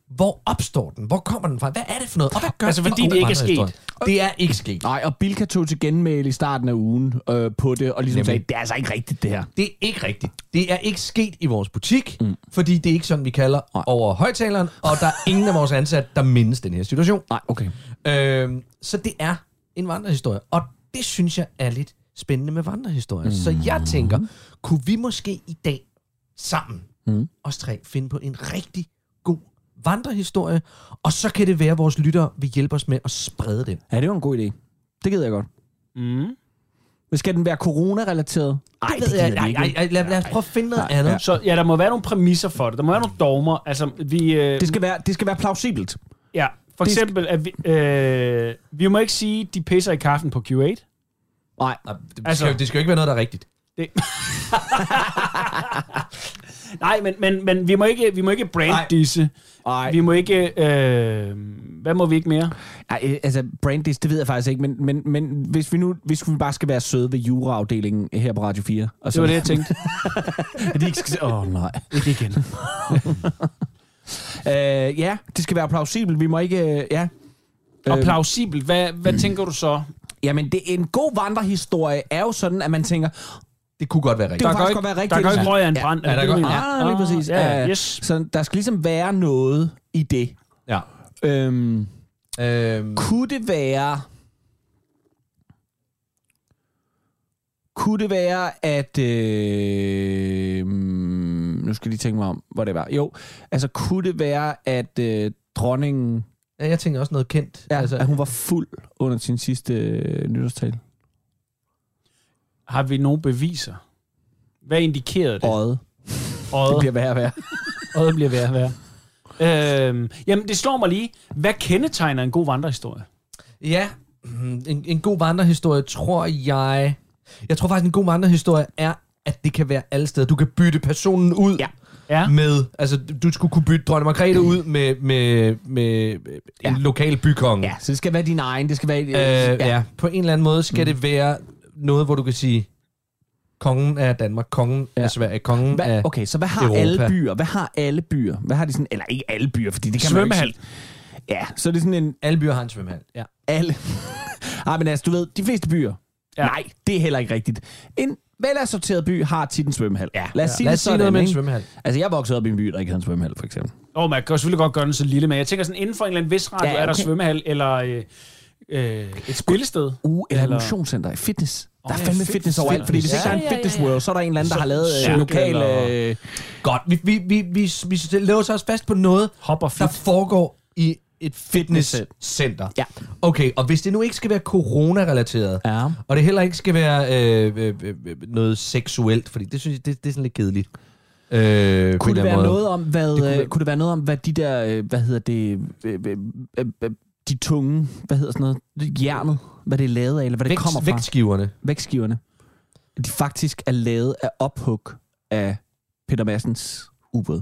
Hvor opstår den? Hvor kommer den fra? Hvad er det for noget? Og hvad gør Altså, fordi det ikke er vandrehistorie? Det er ikke sket. Nej, og Bilka tog til genmæle i starten af ugen øh, på det, og ligesom Nemlig. sagde, det er altså ikke rigtigt, det her. Det er ikke rigtigt. Det er ikke sket i vores butik, mm. fordi det er ikke sådan, vi kalder Nej. over højtaleren, og der er ingen af vores ansatte, der mindes den her situation. Nej, okay. Øhm, så det er en vandrehistorie, og det synes jeg er lidt spændende med vandrehistorier. Mm. Så jeg tænker, kunne vi måske i dag sammen, mm. os tre, finde på en rigtig god vandrehistorie, og så kan det være, at vores lyttere vil hjælpe os med at sprede den. Ja, det var en god idé. Det gider jeg godt. Mm. Men skal den være corona-relateret? Ej, det ved jeg, nej, nej, nej, lad, lad os prøve at finde noget Nej, andet. ja. Så ja, der må være nogle præmisser for det. Der må være nogle dogmer. Altså, vi... Øh, Det skal være, det skal være plausibelt. ja, for det eksempel, at vi, øh, vi må ikke sige, de pisser i kaffen på Q8. Nej. Nej, det, Altså- skal, jo- det skal jo ikke være noget, der er rigtigt. Det, Nej, men, men, men vi må ikke, vi må ikke brand disse. Nej. Vi må ikke... Øh, hvad må vi ikke mere? Ej, øh, altså, Brandis, det ved jeg faktisk ikke, men, men, men hvis, vi nu hvis vi bare skal være søde ved juraafdelingen her på Radio 4... Og Det var det, jeg tænkte. At de ikke skal... Åh, oh, nej. Ikke igen. øh, ja, det skal være plausibelt. Vi må ikke... Øh, ja. Og Øh, plausibelt, hvad, hvad tænker du så? Jamen, det, en god vandrehistorie er jo sådan, at man tænker, Det kunne godt være det rigtigt. kunne går faktisk ikke- godt være rigtigt. der går ikke Ja. røg af en Ja. brand. Ja, er det der det, du går- mener? Ah, lige præcis. Ja, Ja. yes. Så der skal ligesom være noget i det. Ja. Øhm, Øhm, kunne det være... Kunne det være, at... Øh, nu skal jeg lige tænke mig om, hvor det var. Jo, altså kunne det være, at øh, dronningen... ja, jeg tænker også noget kendt. Ja, altså, at hun var fuld under sin sidste øh, nytårstale. Har vi nogle beviser? Hvad indikerede det? Øjet. Det Øjet. bliver værre og værre. Øjet bliver værre og værre. Øhm, jamen, det slår mig lige. Hvad kendetegner en god vandrehistorie? Ja, en, en god vandrehistorie, tror jeg... Jeg tror faktisk, en god vandrehistorie er, at det kan være alle steder. Du kan bytte personen ud Ja. Ja. med... Altså, du skulle kunne bytte dronning Margrethe ud med, med, med en Ja. lokal bykonge. Ja, så det skal være din egen. Det skal være... Øh, ja. ja. På en eller anden måde skal mm. det være noget, hvor du kan sige, kongen af Danmark, kongen ja. Ja. af Sverige, kongen Hvad, af... okay, så hvad har Europa. alle byer? Hvad har alle byer? Hvad har de sådan... Eller ikke alle byer, fordi det kan man jo Svømmehal. ikke sige. Ja, så er det sådan en... Alle byer har en svømmehal. Ja. Alle... Ej, men altså, du ved, de fleste byer... Ja. Ja. Nej, det er heller ikke rigtigt. En velassorteret by har tit en svømmehal. Ja. Lad os sige Lad det os sige sådan, noget med en svømmehal. Altså, jeg voksede op i en by, der ikke havde en svømmehal, for eksempel. Åh, oh, man kan selvfølgelig godt gøre den så lille, men jeg tænker sådan, inden for en eller anden vis radio, Ja, ja, er der okay. svømmehal eller øh, øh, et spillested. Uh, eller, Eller- motionscenter. Fitness. Der er ja, fitness, overalt, fordi hvis ikke der er en fitness world, så er der en eller anden, der har lavet øh, lokal... Øh, Godt, vi, vi, vi, vi, vi låser os fast på noget, der foregår i et Fitness- fitnesscenter. Ja. Okay, og hvis det nu ikke skal være corona-relateret, ja. og det heller ikke skal være øh, øh, øh, øh, noget seksuelt, fordi det synes jeg, det, det er sådan lidt kedeligt. Øh, Kunne det være måde. noget om, hvad, Det kunne kunne, være- øh, kunne det være noget om, hvad de der, øh, hvad hedder det, øh, øh, øh, øh, de tunge, hvad hedder sådan noget, jernet, hvad det er lavet af, eller hvad det Vægt, kommer fra, vægtskiverne. vægtskiverne, de faktisk er lavet af ophug af Peter Massens ubåd.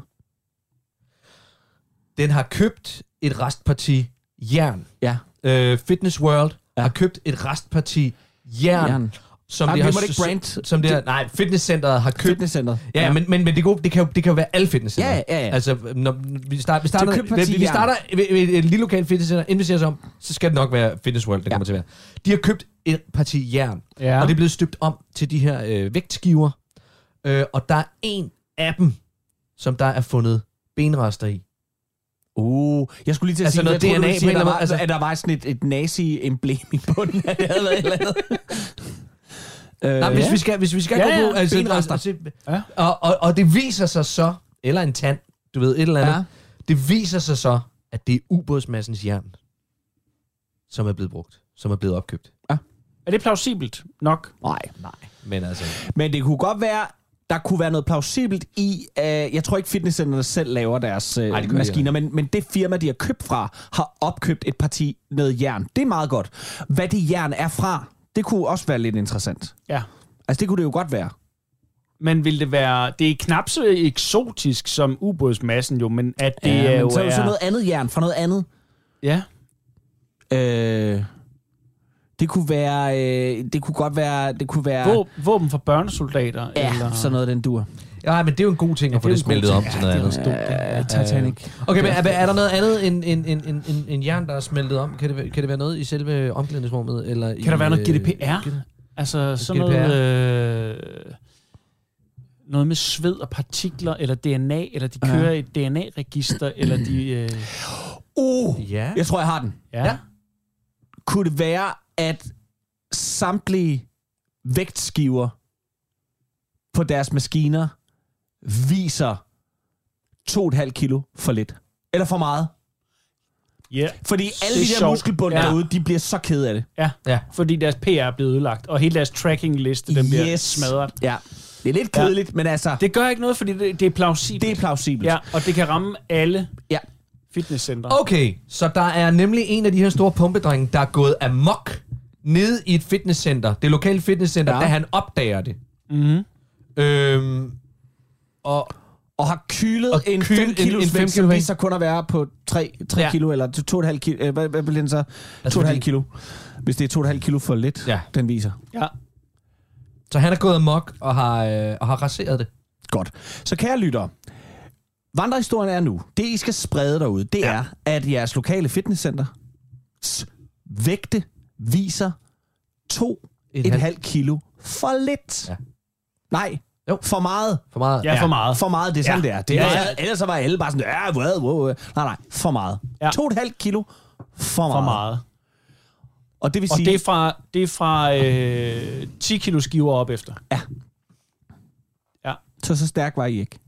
Den har købt et restparti jern. Ja. Øh, Fitness World Ja. har købt et restparti jern, Jern. Som Nej, det har... ikke brand. Som det har, nej, fitnesscenteret har købt... Fitnesscenteret. Ja, ja. men, men, men det, gode, det, kan jo, det kan jo være alle fitnesscenter. Ja, ja, ja. Altså, når vi, start, vi starter, vi, vi starter ved, ved et lille lokalt fitnesscenter, ser os om, så skal det nok være Fitness World, det Ja. kommer til at være. De har købt et parti jern, Ja. og det er blevet støbt om til de her øh, vægtskiver, øh, og der er en af dem, som der er fundet benrester i. Uh, jeg skulle lige til at Altså sige, noget jeg troede, du DNA sige, at der var, anden- at der var sådan et, et nazi-emblem i bunden, at det havde været et eller andet. Øh, Nej, hvis ja. vi skal, hvis vi skal Ja, gå ja, på... Altså, benrester. altså, Ja. og, og, og det viser sig så, eller en tand, du ved, et eller andet. Ja. Det viser sig så, at det er ubådsmassens jern, som er blevet brugt, som er blevet opkøbt. Er det plausibelt nok? Nej, nej. Men altså... Men det kunne godt være, der kunne være noget plausibelt i, uh, jeg tror ikke fitnesscenterne selv laver deres uh, Ej, det maskiner, men, men det firma, de har købt fra, har opkøbt et parti noget jern. Det er meget godt. Hvad det jern er fra, det kunne også være lidt interessant. Ja. Altså, det kunne det jo godt være. Men vil det være... Det er knap så eksotisk som ubådsmassen jo, men at det ja, er jo... men så er det er, så noget andet jern fra noget andet. Ja. Øh, det kunne være, øh, det kunne godt være, det kunne være, Våben, våben for børnesoldater? ja, eller... sådan noget den dur. Ja, men det er jo en god ting at få det, det er jo en smeltet ting. til noget Ja, andet. det er Øh, Titanic. Okay, men er, er der noget andet end, end, end, end, end, end jern, der er smeltet om? Kan det, være- kan det være noget i selve omklædningsrummet? Eller i, Kan der være noget øh, GDPR? Altså sådan GDPR? noget... Øh, noget med sved og partikler, eller DNA, eller de kører i et DNA-register, eller de... Øh, Uh, Ja. jeg tror, jeg har den. ja. Ja. Kunne det være, at samtlige vægtskiver på deres maskiner viser 2,5 kilo for lidt? Eller for meget? Ja. Fordi alle Det de der sjovt. muskelbund Ja. derude, de bliver så kede af det. Ja. Ja. fordi deres PR er blevet ødelagt, og hele deres tracking-liste, den bliver Yes. smadret. Ja. Det er lidt kedeligt, ja. men altså, Det gør ikke noget, fordi det, det er plausibelt. det er plausibelt. Ja, og det kan ramme alle Ja. fitnesscentre. Okay, så der er nemlig en af de her store pumpedrenge, der er gået amok nede i et fitnesscenter, det lokale fitnesscenter, ja. da han opdager det. Mm-hmm. Øhm, og Og har kylet Og en kylet 5 en- kilo en fem vægt, som kilo vægt. sig kun at være på 3, 3 Ja. kilo, eller 2,5 kilo. Øh, hvad, hvad bliver den så? Altså, 2,5 fordi- kilo. Hvis det er 2,5 kilo for lidt, Ja. den viser. Ja. Så han er gået amok og har, øh, og har raseret det. Godt. Så kære lyttere, vandrehistorien er nu, det I skal sprede derude, det ja. er, at jeres lokale fitnesscenter vægte viser 2,5 kilo for lidt. Ja. Nej, Jo. for meget. For meget. Ja, for meget. For meget, det er sådan, Ja. ja. det er. Det Ja, er ja. Ellers så var alle bare sådan, ja, hvad, wow, nej, nej, for meget. Ja. Ja. 2,5 kilo for meget. For meget. Og det vil Og sige, det er fra, det er fra øh, 10 kilo skiver op efter. så, så stærk var I ikke.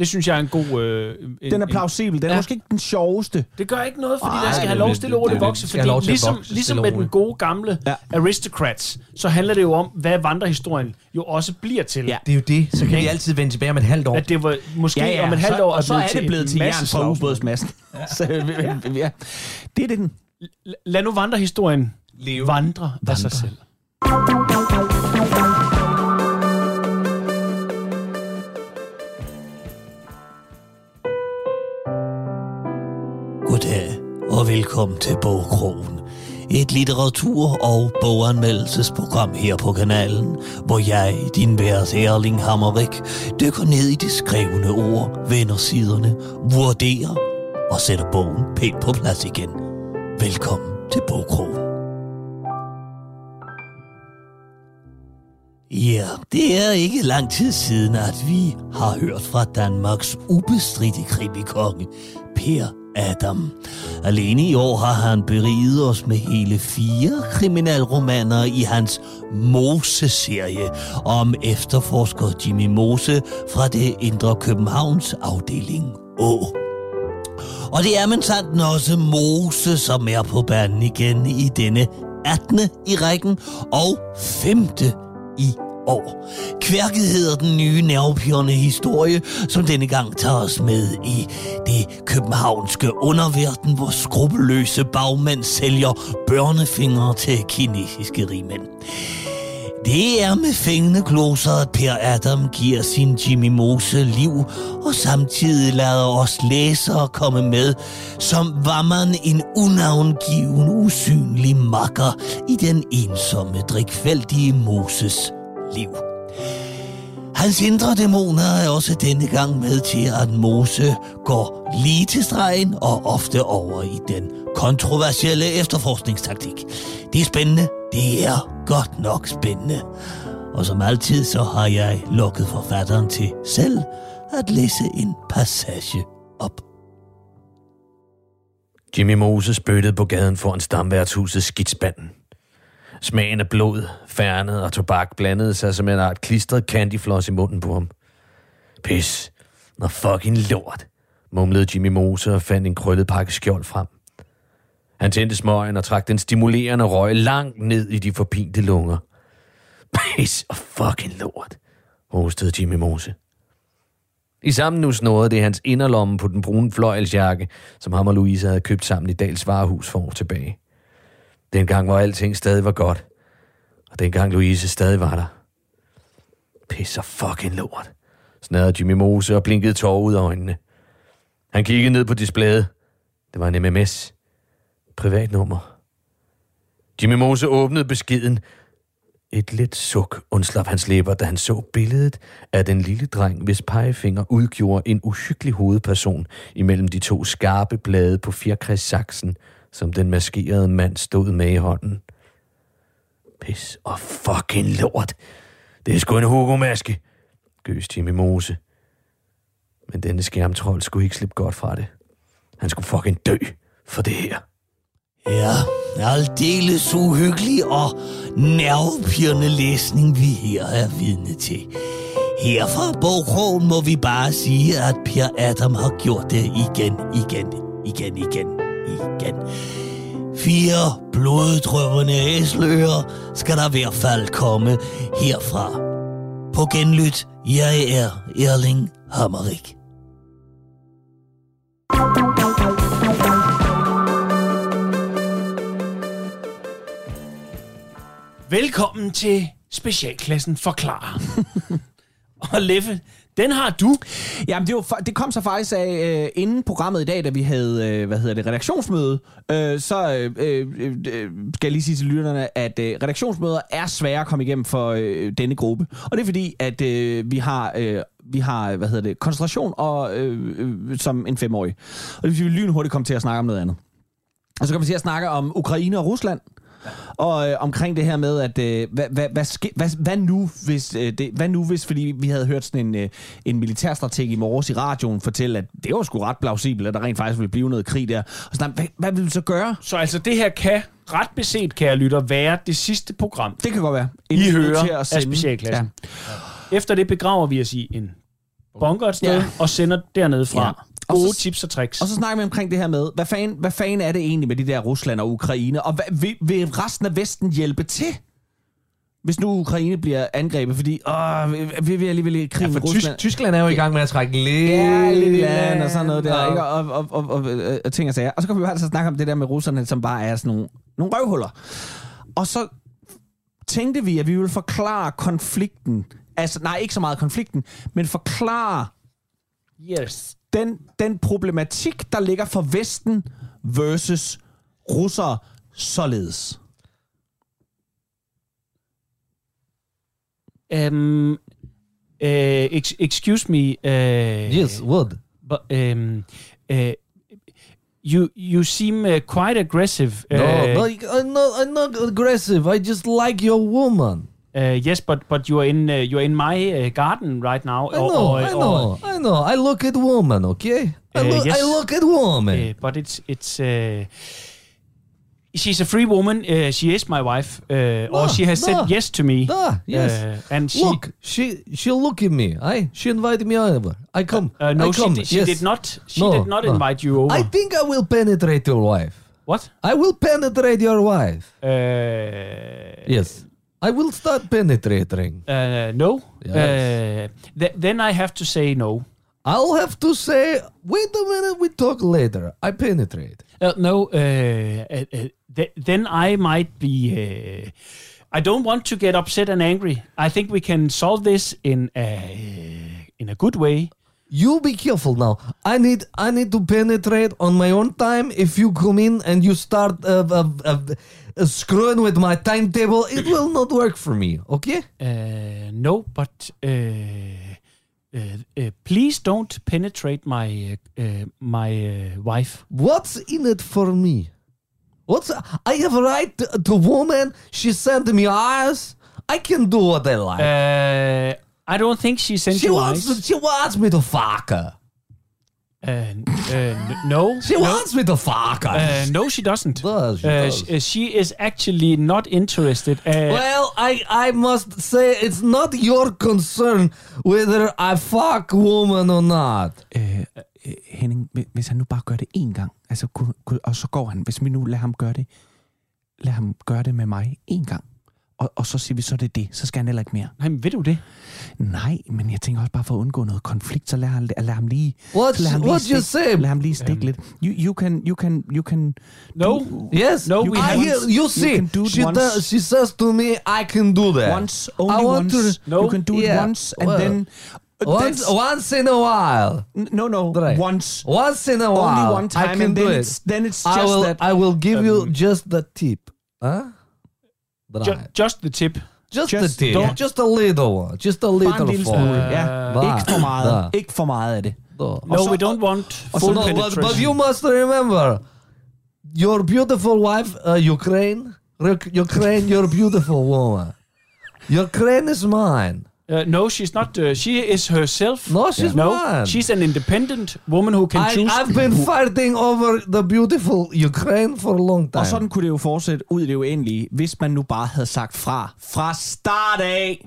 Det synes jeg er en god... Øh, en, Den er plausibel. Den er Ja. måske ikke den sjoveste. Det gør ikke noget, fordi Ej, der skal have lov stille det- at vokse. det lov Fordi til at ligesom, vokse ligesom med den gode gamle Ja. Aristocrats, så handler det jo om, hvad vandrehistorien jo også bliver til. Ja. Det er jo det. Så kan Okay. vi altid vende tilbage om et halvt år. At det var måske ja, ja, om et halvt så, år og så er det blevet til jern fra ubådsmassen. Ja. så, ja. ja. Det er det, den L- Lad nu vandrehistorien Leve. vandre af sig selv. Og velkommen til Bogkrogen. Et litteratur- og boganmeldelsesprogram her på kanalen, hvor jeg, din vært Erling Hammerik, dykker ned i det skrevne ord, vender siderne, vurderer og sætter bogen pænt på plads igen. Velkommen til Bogkrogen. Ja, det er ikke lang tid siden, at vi har hørt fra Danmarks ubestridte krimikonge, Per Adam. Alene i år har han beriget os med hele fire kriminalromaner i hans Mose-serie om efterforsker Jimmy Mose fra det indre Københavns afdeling Å. Og det er men sandt også Mose, som er på banen igen i denne 18. i rækken og 5. i år. Kværket hedder den nye nervepirrende historie, som denne gang tager os med i det københavnske underverden, hvor skrupelløse bagmænd sælger børnefingre til kinesiske rigmænd. Det er med fængende gloser, at Per Adam giver sin Jimmy Mose liv, og samtidig lader os læsere komme med, som var man en unavngiven, usynlig makker i den ensomme, drikfældige Moses liv. Hans indre dæmoner er også denne gang med til, at Mose går lige til stregen og ofte over i den kontroversielle efterforskningstaktik. Det er spændende. Det er godt nok spændende. Og som altid, så har jeg lukket forfatteren til selv at læse en passage op. Jimmy Moses spyttede på gaden foran stamværtshuset skidspanden. Smagen af blod, færnet og tobak blandede sig som en art klistret candyfloss i munden på ham. Pis. Nå fucking lort, mumlede Jimmy Mose og fandt en krøllet pakke skjold frem. Han tændte smøgen og trak den stimulerende røg langt ned i de forpinte lunger. Pis og fucking lort, hostede Jimmy Mose. I samme nu snurrede det hans inderlomme på den brune fløjelsjakke, som ham og Louise havde købt sammen i Dals varehus for år tilbage. Dengang hvor alting stadig var godt, og dengang Louise stadig var der. Pisser fucking lort, snadrede Jimmy Mose og blinkede tårer ud af øjnene. Han kiggede ned på displayet. Det var en MMS. Privatnummer. Jimmy Mose åbnede beskeden. Et let suk undslap hans læber, da han så billedet af den lille dreng, hvis pegefinger udgjorde en uhyggelig hovedperson imellem de to skarpe blade på fjerkræssaksen som den maskerede mand stod med i hånden. Pis og fucking lort. Det er sgu en Hugo-maske, gøs Jimmy Mose. Men denne skærmtrold skulle ikke slippe godt fra det. Han skulle fucking dø for det her. Ja, aldeles uhyggelig og nervepirrende læsning, vi her er vidne til. Her fra Bogkrogen må vi bare sige, at Per Adam har gjort det igen, igen, igen, igen, igen. Fire bloddrømmende æsler skal der i hvert fald komme herfra. På genlyt, jeg er Erling Hammerik. Velkommen til Specialklassen Forklarer. Og Leffe, den har du. Jamen, det, var, det kom så faktisk af, øh, inden programmet i dag, da vi havde, øh, hvad hedder det, redaktionsmøde, øh, så øh, øh, øh, skal jeg lige sige til lytterne, at øh, redaktionsmøder er svære at komme igennem for øh, denne gruppe. Og det er fordi, at øh, vi har... Øh, vi har, hvad hedder det, koncentration og, øh, øh, som en femårig. Og det vil sige, vi lynhurtigt komme til at snakke om noget andet. Og så kommer vi til at snakke om Ukraine og Rusland. Og øh, omkring det her med, at øh, hvad, hvad, hvad, ske, hvad, hvad, nu, hvis, øh, det, hvad nu hvis, fordi vi havde hørt sådan en, øh, en militærstrateg i morges i radioen fortælle, at det var sgu ret plausibelt, at der rent faktisk ville blive noget krig der. Og sådan, hvad, hvad vil vi så gøre? Så altså, det her kan ret beset, kære lytter, være det sidste program, Det kan godt være. I Inden nødt hører til at af sende- specialklassen. Efter det begraver vi os i en bunker et sted, Ja. og sender dernede fra. Ja. Ja. Og Gode så- tips og tricks. Og så snakker vi omkring det her med, hvad fanden, hvad fanden er det egentlig med de der Rusland og Ukraine? Og hvad, vil, vil resten af Vesten hjælpe til? Hvis nu Ukraine bliver angrebet, fordi åh, vi, vi vil alligevel i krig Ja, med for Tysk, Rusland. Tyskland er jo i gang med at trække lidt Ja, lidt i land og sådan noget der, ikke? Og, og, og, og, og, og ting og sager. Og så kan vi jo altså snakke om det der med russerne, som bare er sådan nogle, nogle røvhuller. Og så tænkte vi, at vi ville forklare konflikten. Altså, nej, ikke så meget konflikten, men forklare yes. Den, den problematik, der ligger for Vesten versus russere således. Um, uh, ex- excuse me. Uh, Yes, what? But um, uh, you you seem uh, quite aggressive. No, uh, no, I'm not, I'm not aggressive. I just like your woman. Uh, yes, but but you are in uh, you are in my uh, garden right now. I know, I know, I know. I look at woman, okay? I, Uh, look, yes. I look at woman. Uh, but it's it's. Uh, She's a free woman. Uh, she is my wife, uh, or she has said yes to me. Ah, yes. And she, look, she she look at me. I she invited me over. I come. uh, no, I she, come. did, she yes. did not. She No, did not no. invite you over. I think I will penetrate your wife. what? I will penetrate your wife. Uh, Yes. I will start penetrating. Uh, no. Yes. Uh, th- then I have to say no. I'll have to say, wait a minute, we talk later. I penetrate. Uh, no, uh, uh, uh, th- then I might be. Uh, I don't want to get upset and angry. I think we can solve this in a in a good way. You be careful now. I need I need to penetrate on my own time. If you come in and you start screwing with my timetable, it will not work for me. Okay? Uh, no, but uh, uh, uh, please don't penetrate my my uh, wife. What's in it for me? What's I have a right to, to woman. She sent me eyes. I can do what I like. Uh, I don't think she sent she you wants eyes. to, she wants me to fuck her. Uh, uh, no. She no. wants me to fuck her. Uh, no, she doesn't. Does, she Uh, does. sh- uh, she is actually not interested. Uh, Well, I I must say it's not your concern whether I fuck woman or not. Henning, hvi- hvis han nu bare gør det én gang, altså, og så går han, hvis vi nu lader ham gøre det, lad ham gøre det med mig én gang, og, og så siger vi, så er det det, så skal han heller ikke mere. Nej, men ved du det? Nej, men jeg tænker også bare for at undgå noget konflikt, så lad, ham- lad ham lige... What lad ham lige what you stikke- say? Lad ham lige stikke lidt. You, you can, you can, you can... No. Yes, No, you, we I haven't. hear, you see, can do it she, once. does, she says to me, I can do that. Once, only I want once. to- You can do it Yeah, once, and well, then... Once, that's- once in a while. No, no, Right. once. Once in a while. Only one time, I can and do then it. it's, then it's I just will, that... I will give you Um, just the tip. Huh? That Ju- I- just the tip. just, just the tip. don't- Just a little. Just a Bare en little lille for smule, you. ja. Der. Ikke for meget. Der. Ikke for meget af det. Der. No, we don't want full no, but, penetration. but you must remember, your beautiful wife, uh, Ukraine, Uk- Ukraine, your beautiful woman. Ukraine is mine. Uh, no, she's not. Uh, she is herself. No, she's no, mine. she's an independent woman who can I, choose. I've been fighting over the beautiful Ukraine for a long time. Og sådan kunne det jo fortsætte ud i det uendelige, hvis man nu bare havde sagt fra. Fra start af!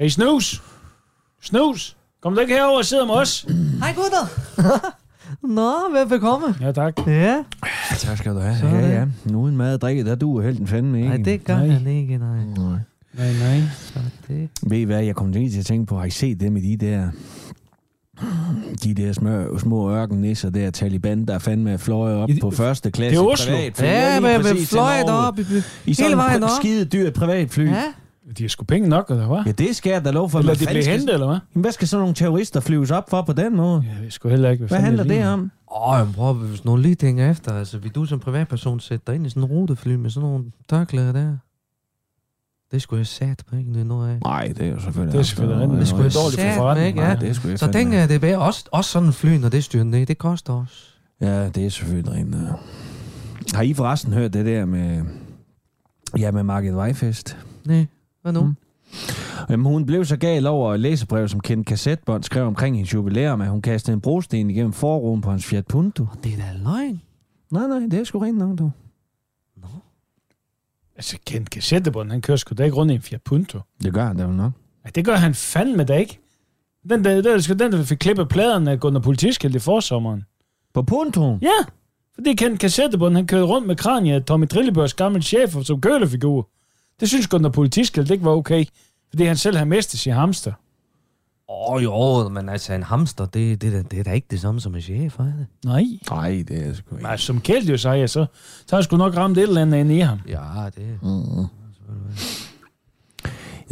Hey, Snus! Snus! Kom du ikke herover og sidde med os? Hej gutter. Nå, velbekomme. Ja, tak. Ja. Tak skal du have. Sådan. Ja, ja. Nu en mad og drikke, der duer helten fandme ikke. Nej, det gør Nej. han ikke, nej. Nej, nej. Så det. Ved I hvad, jeg kom lige til at tænke på, har I set det med de der... De der små, små ørkennisser der, Taliban, der fandme fløj op på første klasse. Det er Oslo. privatfly. Ja, men- men fløj derop i- I sådan hele vejen et op. skide dyrt privatfly. Ja. De har sgu penge nok, eller hvad? Ja, det skal jeg da lov for. Eller de skal- hentet, eller hvad? Jamen, hvad skal sådan nogle terrorister flyves op for på den måde? Jeg ved sgu heller ikke, hvad, Hvad handler det om? Åh, oh, prøv, hvis nogen lige tænker efter, altså vil du som privatperson sætte dig ind i sådan en rutefly med sådan nogle tørklæder der? Det skulle jeg sat på, ikke? Er noget af. Nej, det er jo selvfølgelig... Det er selvfølgelig rigtigt. Det skulle jeg dårligt for sat forretningen. ikke? Ja. Nej, det skulle jeg Så tænker jeg, det er bedre. Også, også sådan en fly, når det er styrt ned. Det koster også. Ja, det er selvfølgelig rent. ja. Har I forresten hørt det der med... Ja, med Margit Vejfest? Nej, hvad nu? Mm. Jamen, hun blev så gal over et læsebrev, som kendt kassetbånd skrev omkring hendes jubilæum, at hun kastede en brosten igennem forruden på hans Fiat Punto. Det er da løgn. Nej, nej, det er sgu rent nok, du. Altså, Kent Kassettebånd, han kører sgu da ikke rundt i en Fiat Punto. Det gør han da vel nok. Ja, det gør han fandme da ikke. Den der, der, der, den, der fik klippet pladerne af Gunnar Politiskilt i forsommeren. På Punto? Ja, fordi Kent Kassettebånd, han kørte rundt med kranje af Tommy Trillebørgs gamle chef som kølefigur. Det synes Gunnar Politiskilt ikke var okay, fordi han selv havde mistet sin hamster. Åh oh, jo, men altså en hamster, det, det, det, det er da ikke det samme som en chef, er det? Nej. Nej, det er sgu ikke. Nej, som Kjeld jo siger, så, så har jeg sgu nok ramt et eller andet inde i ham. Ja, det... Mm.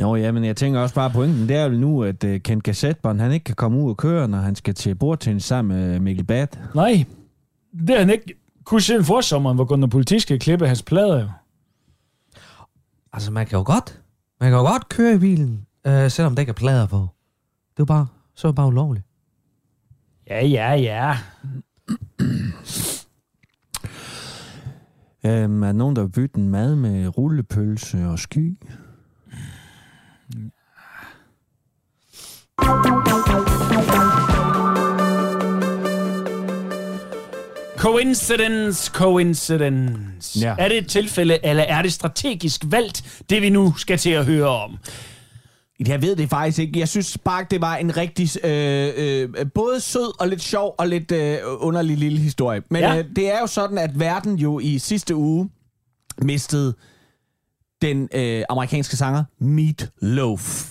Jo, ja, men jeg tænker også bare, pointen det er jo nu, at uh, Kent Kassetbånd, han ikke kan komme ud og køre, når han skal til bordtennis sammen med Mikkel Bat. Nej, det har han ikke kunne siden forsommeren, hvor Gunnar Politiskilt klippe hans plader jo. Altså, man kan jo godt, man kan jo godt køre i bilen, øh, selvom der ikke er plader på. Det er jo bare, så er det bare ulovligt. Ja, ja, ja. Øhm, er der nogen, der vil bytte en mad med rullepølse og sky? Coincidence, coincidence. Ja. Er det et tilfælde, eller er det strategisk valgt, det vi nu skal til at høre om? Jeg ved det faktisk ikke. Jeg synes bare, det var en rigtig øh, øh, både sød og lidt sjov og lidt øh, underlig lille historie. Men Ja. ja. øh, det er jo sådan, at verden jo i sidste uge mistede den øh, amerikanske sanger Meat Loaf.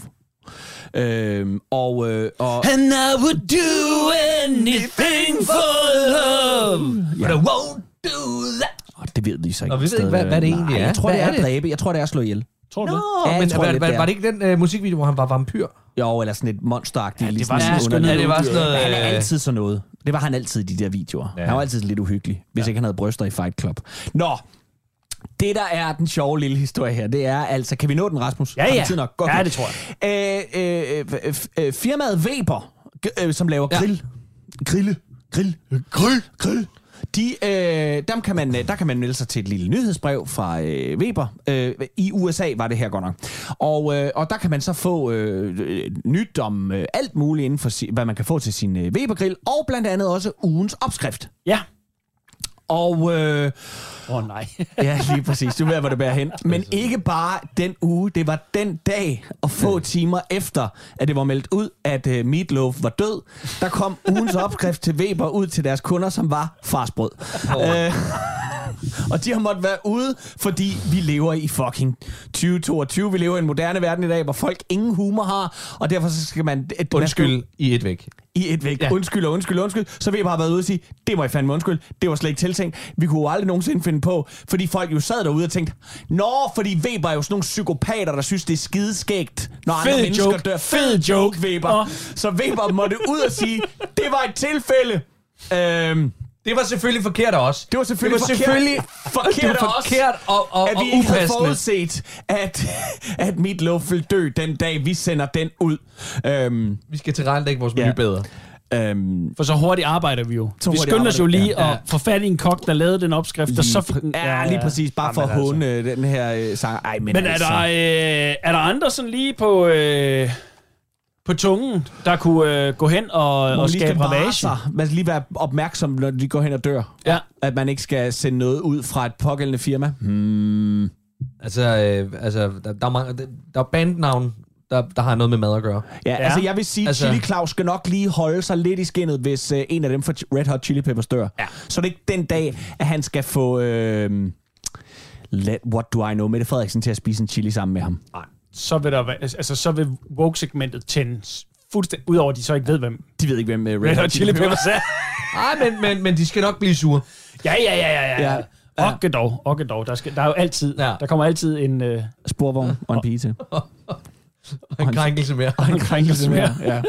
Øhm, og, øh, og And I would do anything for love, but I won't do that. Og det ved vi så ikke. Nå, vi ved ikke, hvad- hvad det egentlig Nej, er. Jeg tror, Hvad det er er det? dræbe. Jeg tror, det er at slå ihjel. Tror du Nå, det? Ja, men tror var, var, det er. var, det ikke den øh, musikvideo, hvor han var vampyr? Jo, eller sådan et monsteragtigt. Ja, det var sådan noget Ja, det var sådan noget... Han er Øh, altid sådan noget. Det var han altid i de der videoer. Ja. Han var altid lidt uhyggelig, hvis ja. ikke han havde bryster i Fight Club. Nå, det der er den sjove lille historie her, det er altså... Kan vi nå den, Rasmus? Ja, ja. tid nok? Godt. Ja, det tror jeg. Øh, øh, øh, øh, firmaet Weber, øh, som laver Ja. grill. Grille. Grill. Grill. Grill. De, øh, dem kan man, øh, der kan man melde sig til et lille nyhedsbrev fra øh, Weber. Øh, I USA var det her godt nok. Og, øh, og der kan man så få øh, øh, nyt om øh, alt muligt inden for, si- hvad man kan få til sin øh, Weber-grill. Og blandt andet også ugens opskrift. Ja. Og øh, Åh oh, nej. Ja, lige præcis. Du ved, hvor det bærer hen. Men ikke bare den uge. Det var den dag og få timer efter, at det var meldt ud, at uh, Meatloaf var død. Der kom ugens opskrift til Weber ud til deres kunder, som var farsbrød. Oh. Øh, og de har måttet være ude, fordi vi lever i fucking 2022. Vi lever i en moderne verden i dag, hvor folk ingen humor har, og derfor så skal man... Et, Undskyld i et væk. I et væk. Ja. Undskyld og undskyld og undskyld. Så vil jeg bare være ude og sige, det må jeg fandme undskyld. Det var slet ikke tiltænkt. Vi kunne jo aldrig nogensinde finde på, fordi folk jo sad derude og tænkte, Nå, fordi Weber er jo sådan nogle psykopater, der synes, det er skideskægt, når Fed andre mennesker joke. dør. Fed joke. Weber. Åh. Så Weber måtte ud og sige, det var et tilfælde. Øhm, Det var selvfølgelig forkert også. det var selvfølgelig det var forkert, selvfølgelig forkert, det var forkert og, og, at og vi ikke havde forudset, at, at Meatloaf ville dø den dag, vi sender den ud. Øhm, Vi skal tilrettelægge vores menu Ja. bedre. øhm, For så hurtigt arbejder vi jo. Så vi skynder os jo lige Ja. at få fat i en kok, der lavede den opskrift, og så fik den... Ja, lige præcis. Bare for at Jamen, håne altså. den her øh, sang. Ej, men, Men er altså. der, øh, er der andre sådan lige på, øh, på tungen, der kunne øh, gå hen og, og skabe ravage? sig. Man skal lige være opmærksom, når de går hen og dør. Ja. At man ikke skal sende noget ud fra et pågældende firma. Hmm. Altså, øh, altså der, der, er mange, der, der er bandnavn, der, der har noget med mad at gøre. Ja, ja, altså jeg vil sige, Altså- altså, Chili Claus skal nok lige holde sig lidt i skinnet, hvis øh, en af dem fra Red Hot Chili Peppers dør. Ja. Så det er ikke den dag, at han skal få... Øh, let, what do I know? Mette Frederiksen til at spise en chili sammen med ham. Så vil, der, være- altså, så vil woke-segmentet tænde fuldstændig... Udover at de så ikke ved, hvem De ved ikke, hvem uh, Red Hot Chili Peppers er. Nej, men, men, men de skal nok blive sure. Ja, ja, ja, ja, ja. Ja. ja. Okke dog, okke dog. Der, skal, der er jo altid, Ja. ja. der kommer altid en, øh, Sporvogn og en pige til. Og en krænkelse mere. en krænkelse mere. Ja.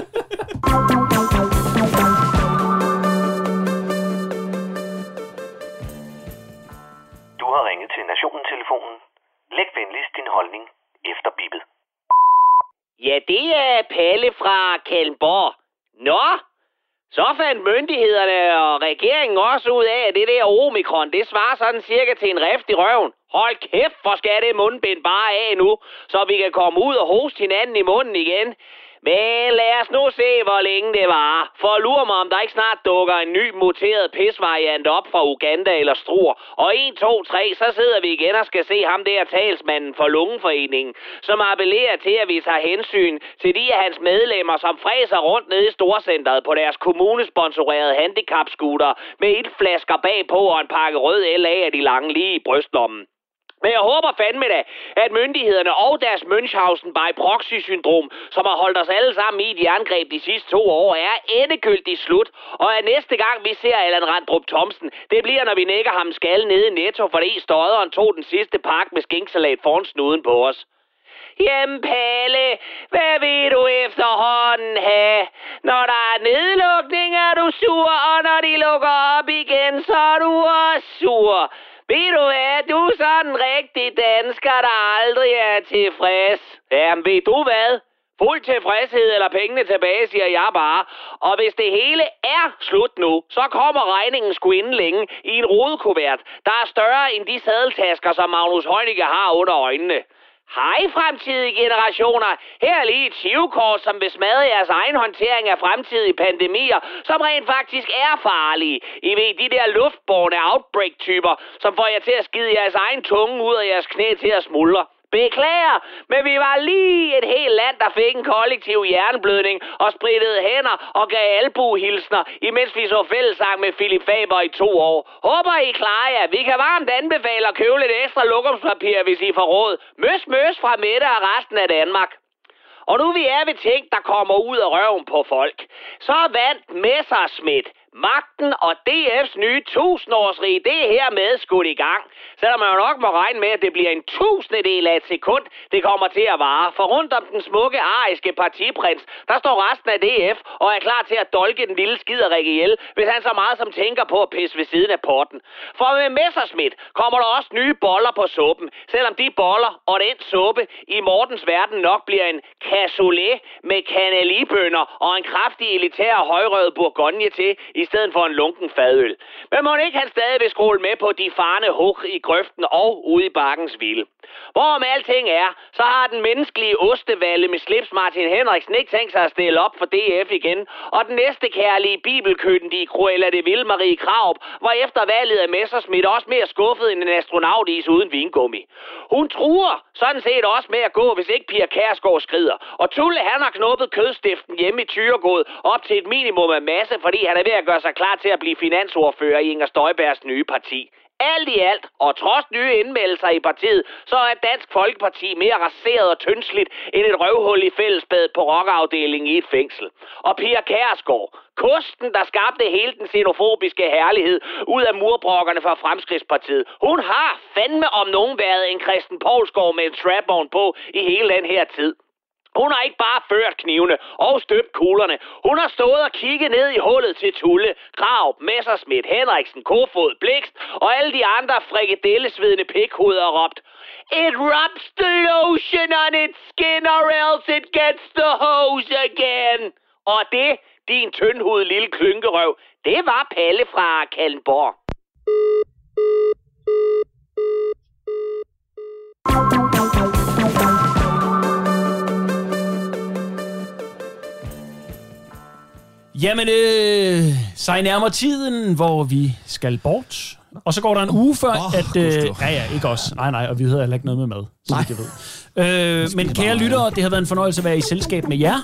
Du har ringet til Nationen-telefonen. Læg venligst din holdning. Ja, det er Palle fra Kalmborg. Nå, så fandt myndighederne og regeringen også ud af, at det der omikron, det svarer sådan cirka til en rift i røven. Hold kæft, hvor skal det mundbind bare af nu, så vi kan komme ud og hoste hinanden i munden igen. Men lad os nu se, hvor længe det var. For lur mig, om der ikke snart dukker en ny muteret pisvariant op fra Uganda eller Struer. Og 1, 2, 3, så sidder vi igen og skal se ham der talsmanden for Lungeforeningen, som appellerer til, at vi tager hensyn til de af hans medlemmer, som fræser rundt nede i Storcenteret på deres kommunesponsorerede handicapskuter med et flasker bagpå og en pakke rød LA af de lange lige i brystlommen. Men jeg håber fandme da, at myndighederne og deres Münchhausen by proxy-syndrom, som har holdt os alle sammen i et jerngreb de sidste to år, er endegyldigt slut. Og at næste gang vi ser Allan Randrup Thomsen, det bliver, når vi nækker ham skal nede i Netto, fordi støderen tog den sidste pakke med skinksalat foran snuden på os. Jamen Palle, hvad vil du efterhånden have? Når der er nedlukning, er du sur, og når de lukker op igen, så er du også sur. Ved du hvad, du er sådan en rigtig dansker, der aldrig er tilfreds. Jamen ved du hvad? Fuld tilfredshed eller pengene tilbage, siger jeg bare. Og hvis det hele er slut nu, så kommer regningen sgu inden længe i en rodekuvert, der er større end de sadeltasker, som Magnus Heunicke har under øjnene. Hej fremtidige generationer. Her er lige et sivkort, som vil smadre jeres egen håndtering af fremtidige pandemier, som rent faktisk er farlige. I ved, de der luftborne outbreak-typer, som får jer til at skide jeres egen tunge ud af jeres knæ til at smuldre. Beklager, men vi var lige et helt land, der fik en kollektiv hjerneblødning og sprittede hænder og gav albuhilsner, imens vi så fællesang med Philip Faber i to år. Håber I klarer jer. Vi kan varmt anbefale at købe lidt ekstra lokumspapir, hvis I får råd. Møs, møs fra Mette og resten af Danmark. Og nu vi er ved ting, der kommer ud af røven på folk, så vandt Messerschmidt magten og DF's nye tusindårsrige, det er hermed skudt i gang. Selvom man jo nok må regne med, at det bliver en tusindedel af et sekund, det kommer til at vare. For rundt om den smukke ariske partiprins, der står resten af DF og er klar til at dolke den lille skiderik ihjel, hvis han så meget som tænker på at pisse ved siden af porten. For med Messerschmidt kommer der også nye boller på suppen, selvom de boller og den suppe i Mortens verden nok bliver en cassoulet med kanelibønner og en kraftig elitær højrød bourgogne til, i stedet for en lunken fadøl. Men må ikke han stadig vil skråle med på de farne hug i grøften og ude i bakkens vilde. Hvorom alting er, så har den menneskelige ostevalle med slips Martin Henriksen ikke tænkt sig at stille op for DF igen, og den næste kærlige bibelkøden i Cruella de Vil Marie Kraup var efter valget af Messerschmidt også mere skuffet end en astronautis uden vingummi. Hun truer sådan set også med at gå, hvis ikke Pia Kærsgaard skrider. Og Tulle han har knuppet kødstiften hjemme i Tyregod op til et minimum af masse, fordi han er ved at gøre sig klar til at blive finansordfører i Inger Støjbergs nye parti. Alt i alt, og trods nye indmeldelser i partiet, så er Dansk Folkeparti mere raseret og tyndsligt end et røvhul i fællesbadet på rockafdelingen i et fængsel. Og Pia Kærsgaard, kosten, der skabte hele den xenofobiske herlighed ud af murbrokkerne fra Fremskridtspartiet, hun har fandme om nogen været en Kristen Poulsgaard med en strap på i hele den her tid. Hun har ikke bare ført knivene og støbt kuglerne. Hun har stået og kigget ned i hullet til Tulle, Grav, Messersmith, Henriksen, Kofod, Blikst og alle de andre frikadellesvedende pikhoveder og råbt. It rubs the lotion on its skin or else it gets the hose again. Og det, din tyndhud lille klynkerøv, det var Palle fra Kallenborg. Jamen, øh, sig nærmere tiden, hvor vi skal bort. Og så går der en uge før, Åh, at... Øh, ja, ja, ikke os. Nej, nej, og vi hedder heller ikke noget med mad, så vidt jeg ved. Øh, men kære lyttere, det har været en fornøjelse at være i selskab med jer.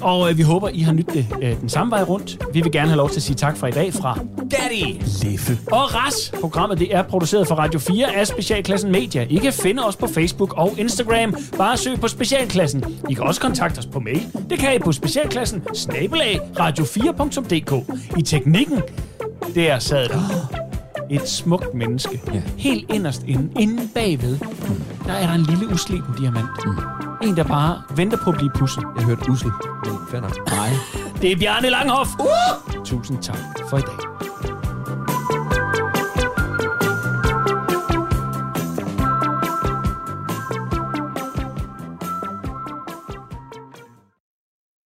Og øh, vi håber, I har nydt det øh, den samme vej rundt. Vi vil gerne have lov til at sige tak for i dag fra Daddy Leffe. og Ras. Programmet det er produceret for Radio 4 af Specialklassen Media. I kan finde os på Facebook og Instagram. Bare søg på Specialklassen. I kan også kontakte os på mail. Det kan I på specialklassen snabelag radio4.dk. I teknikken, der sad der et smukt menneske. Ja. Helt inderst inde, inde bagved, der er der en lille usleben diamant. Mm. En, der bare venter på at blive pudset. Jeg hørte usel. Men fair nok. Nej. Det er Bjarne Langhoff. Uh! Tusind tak for i dag.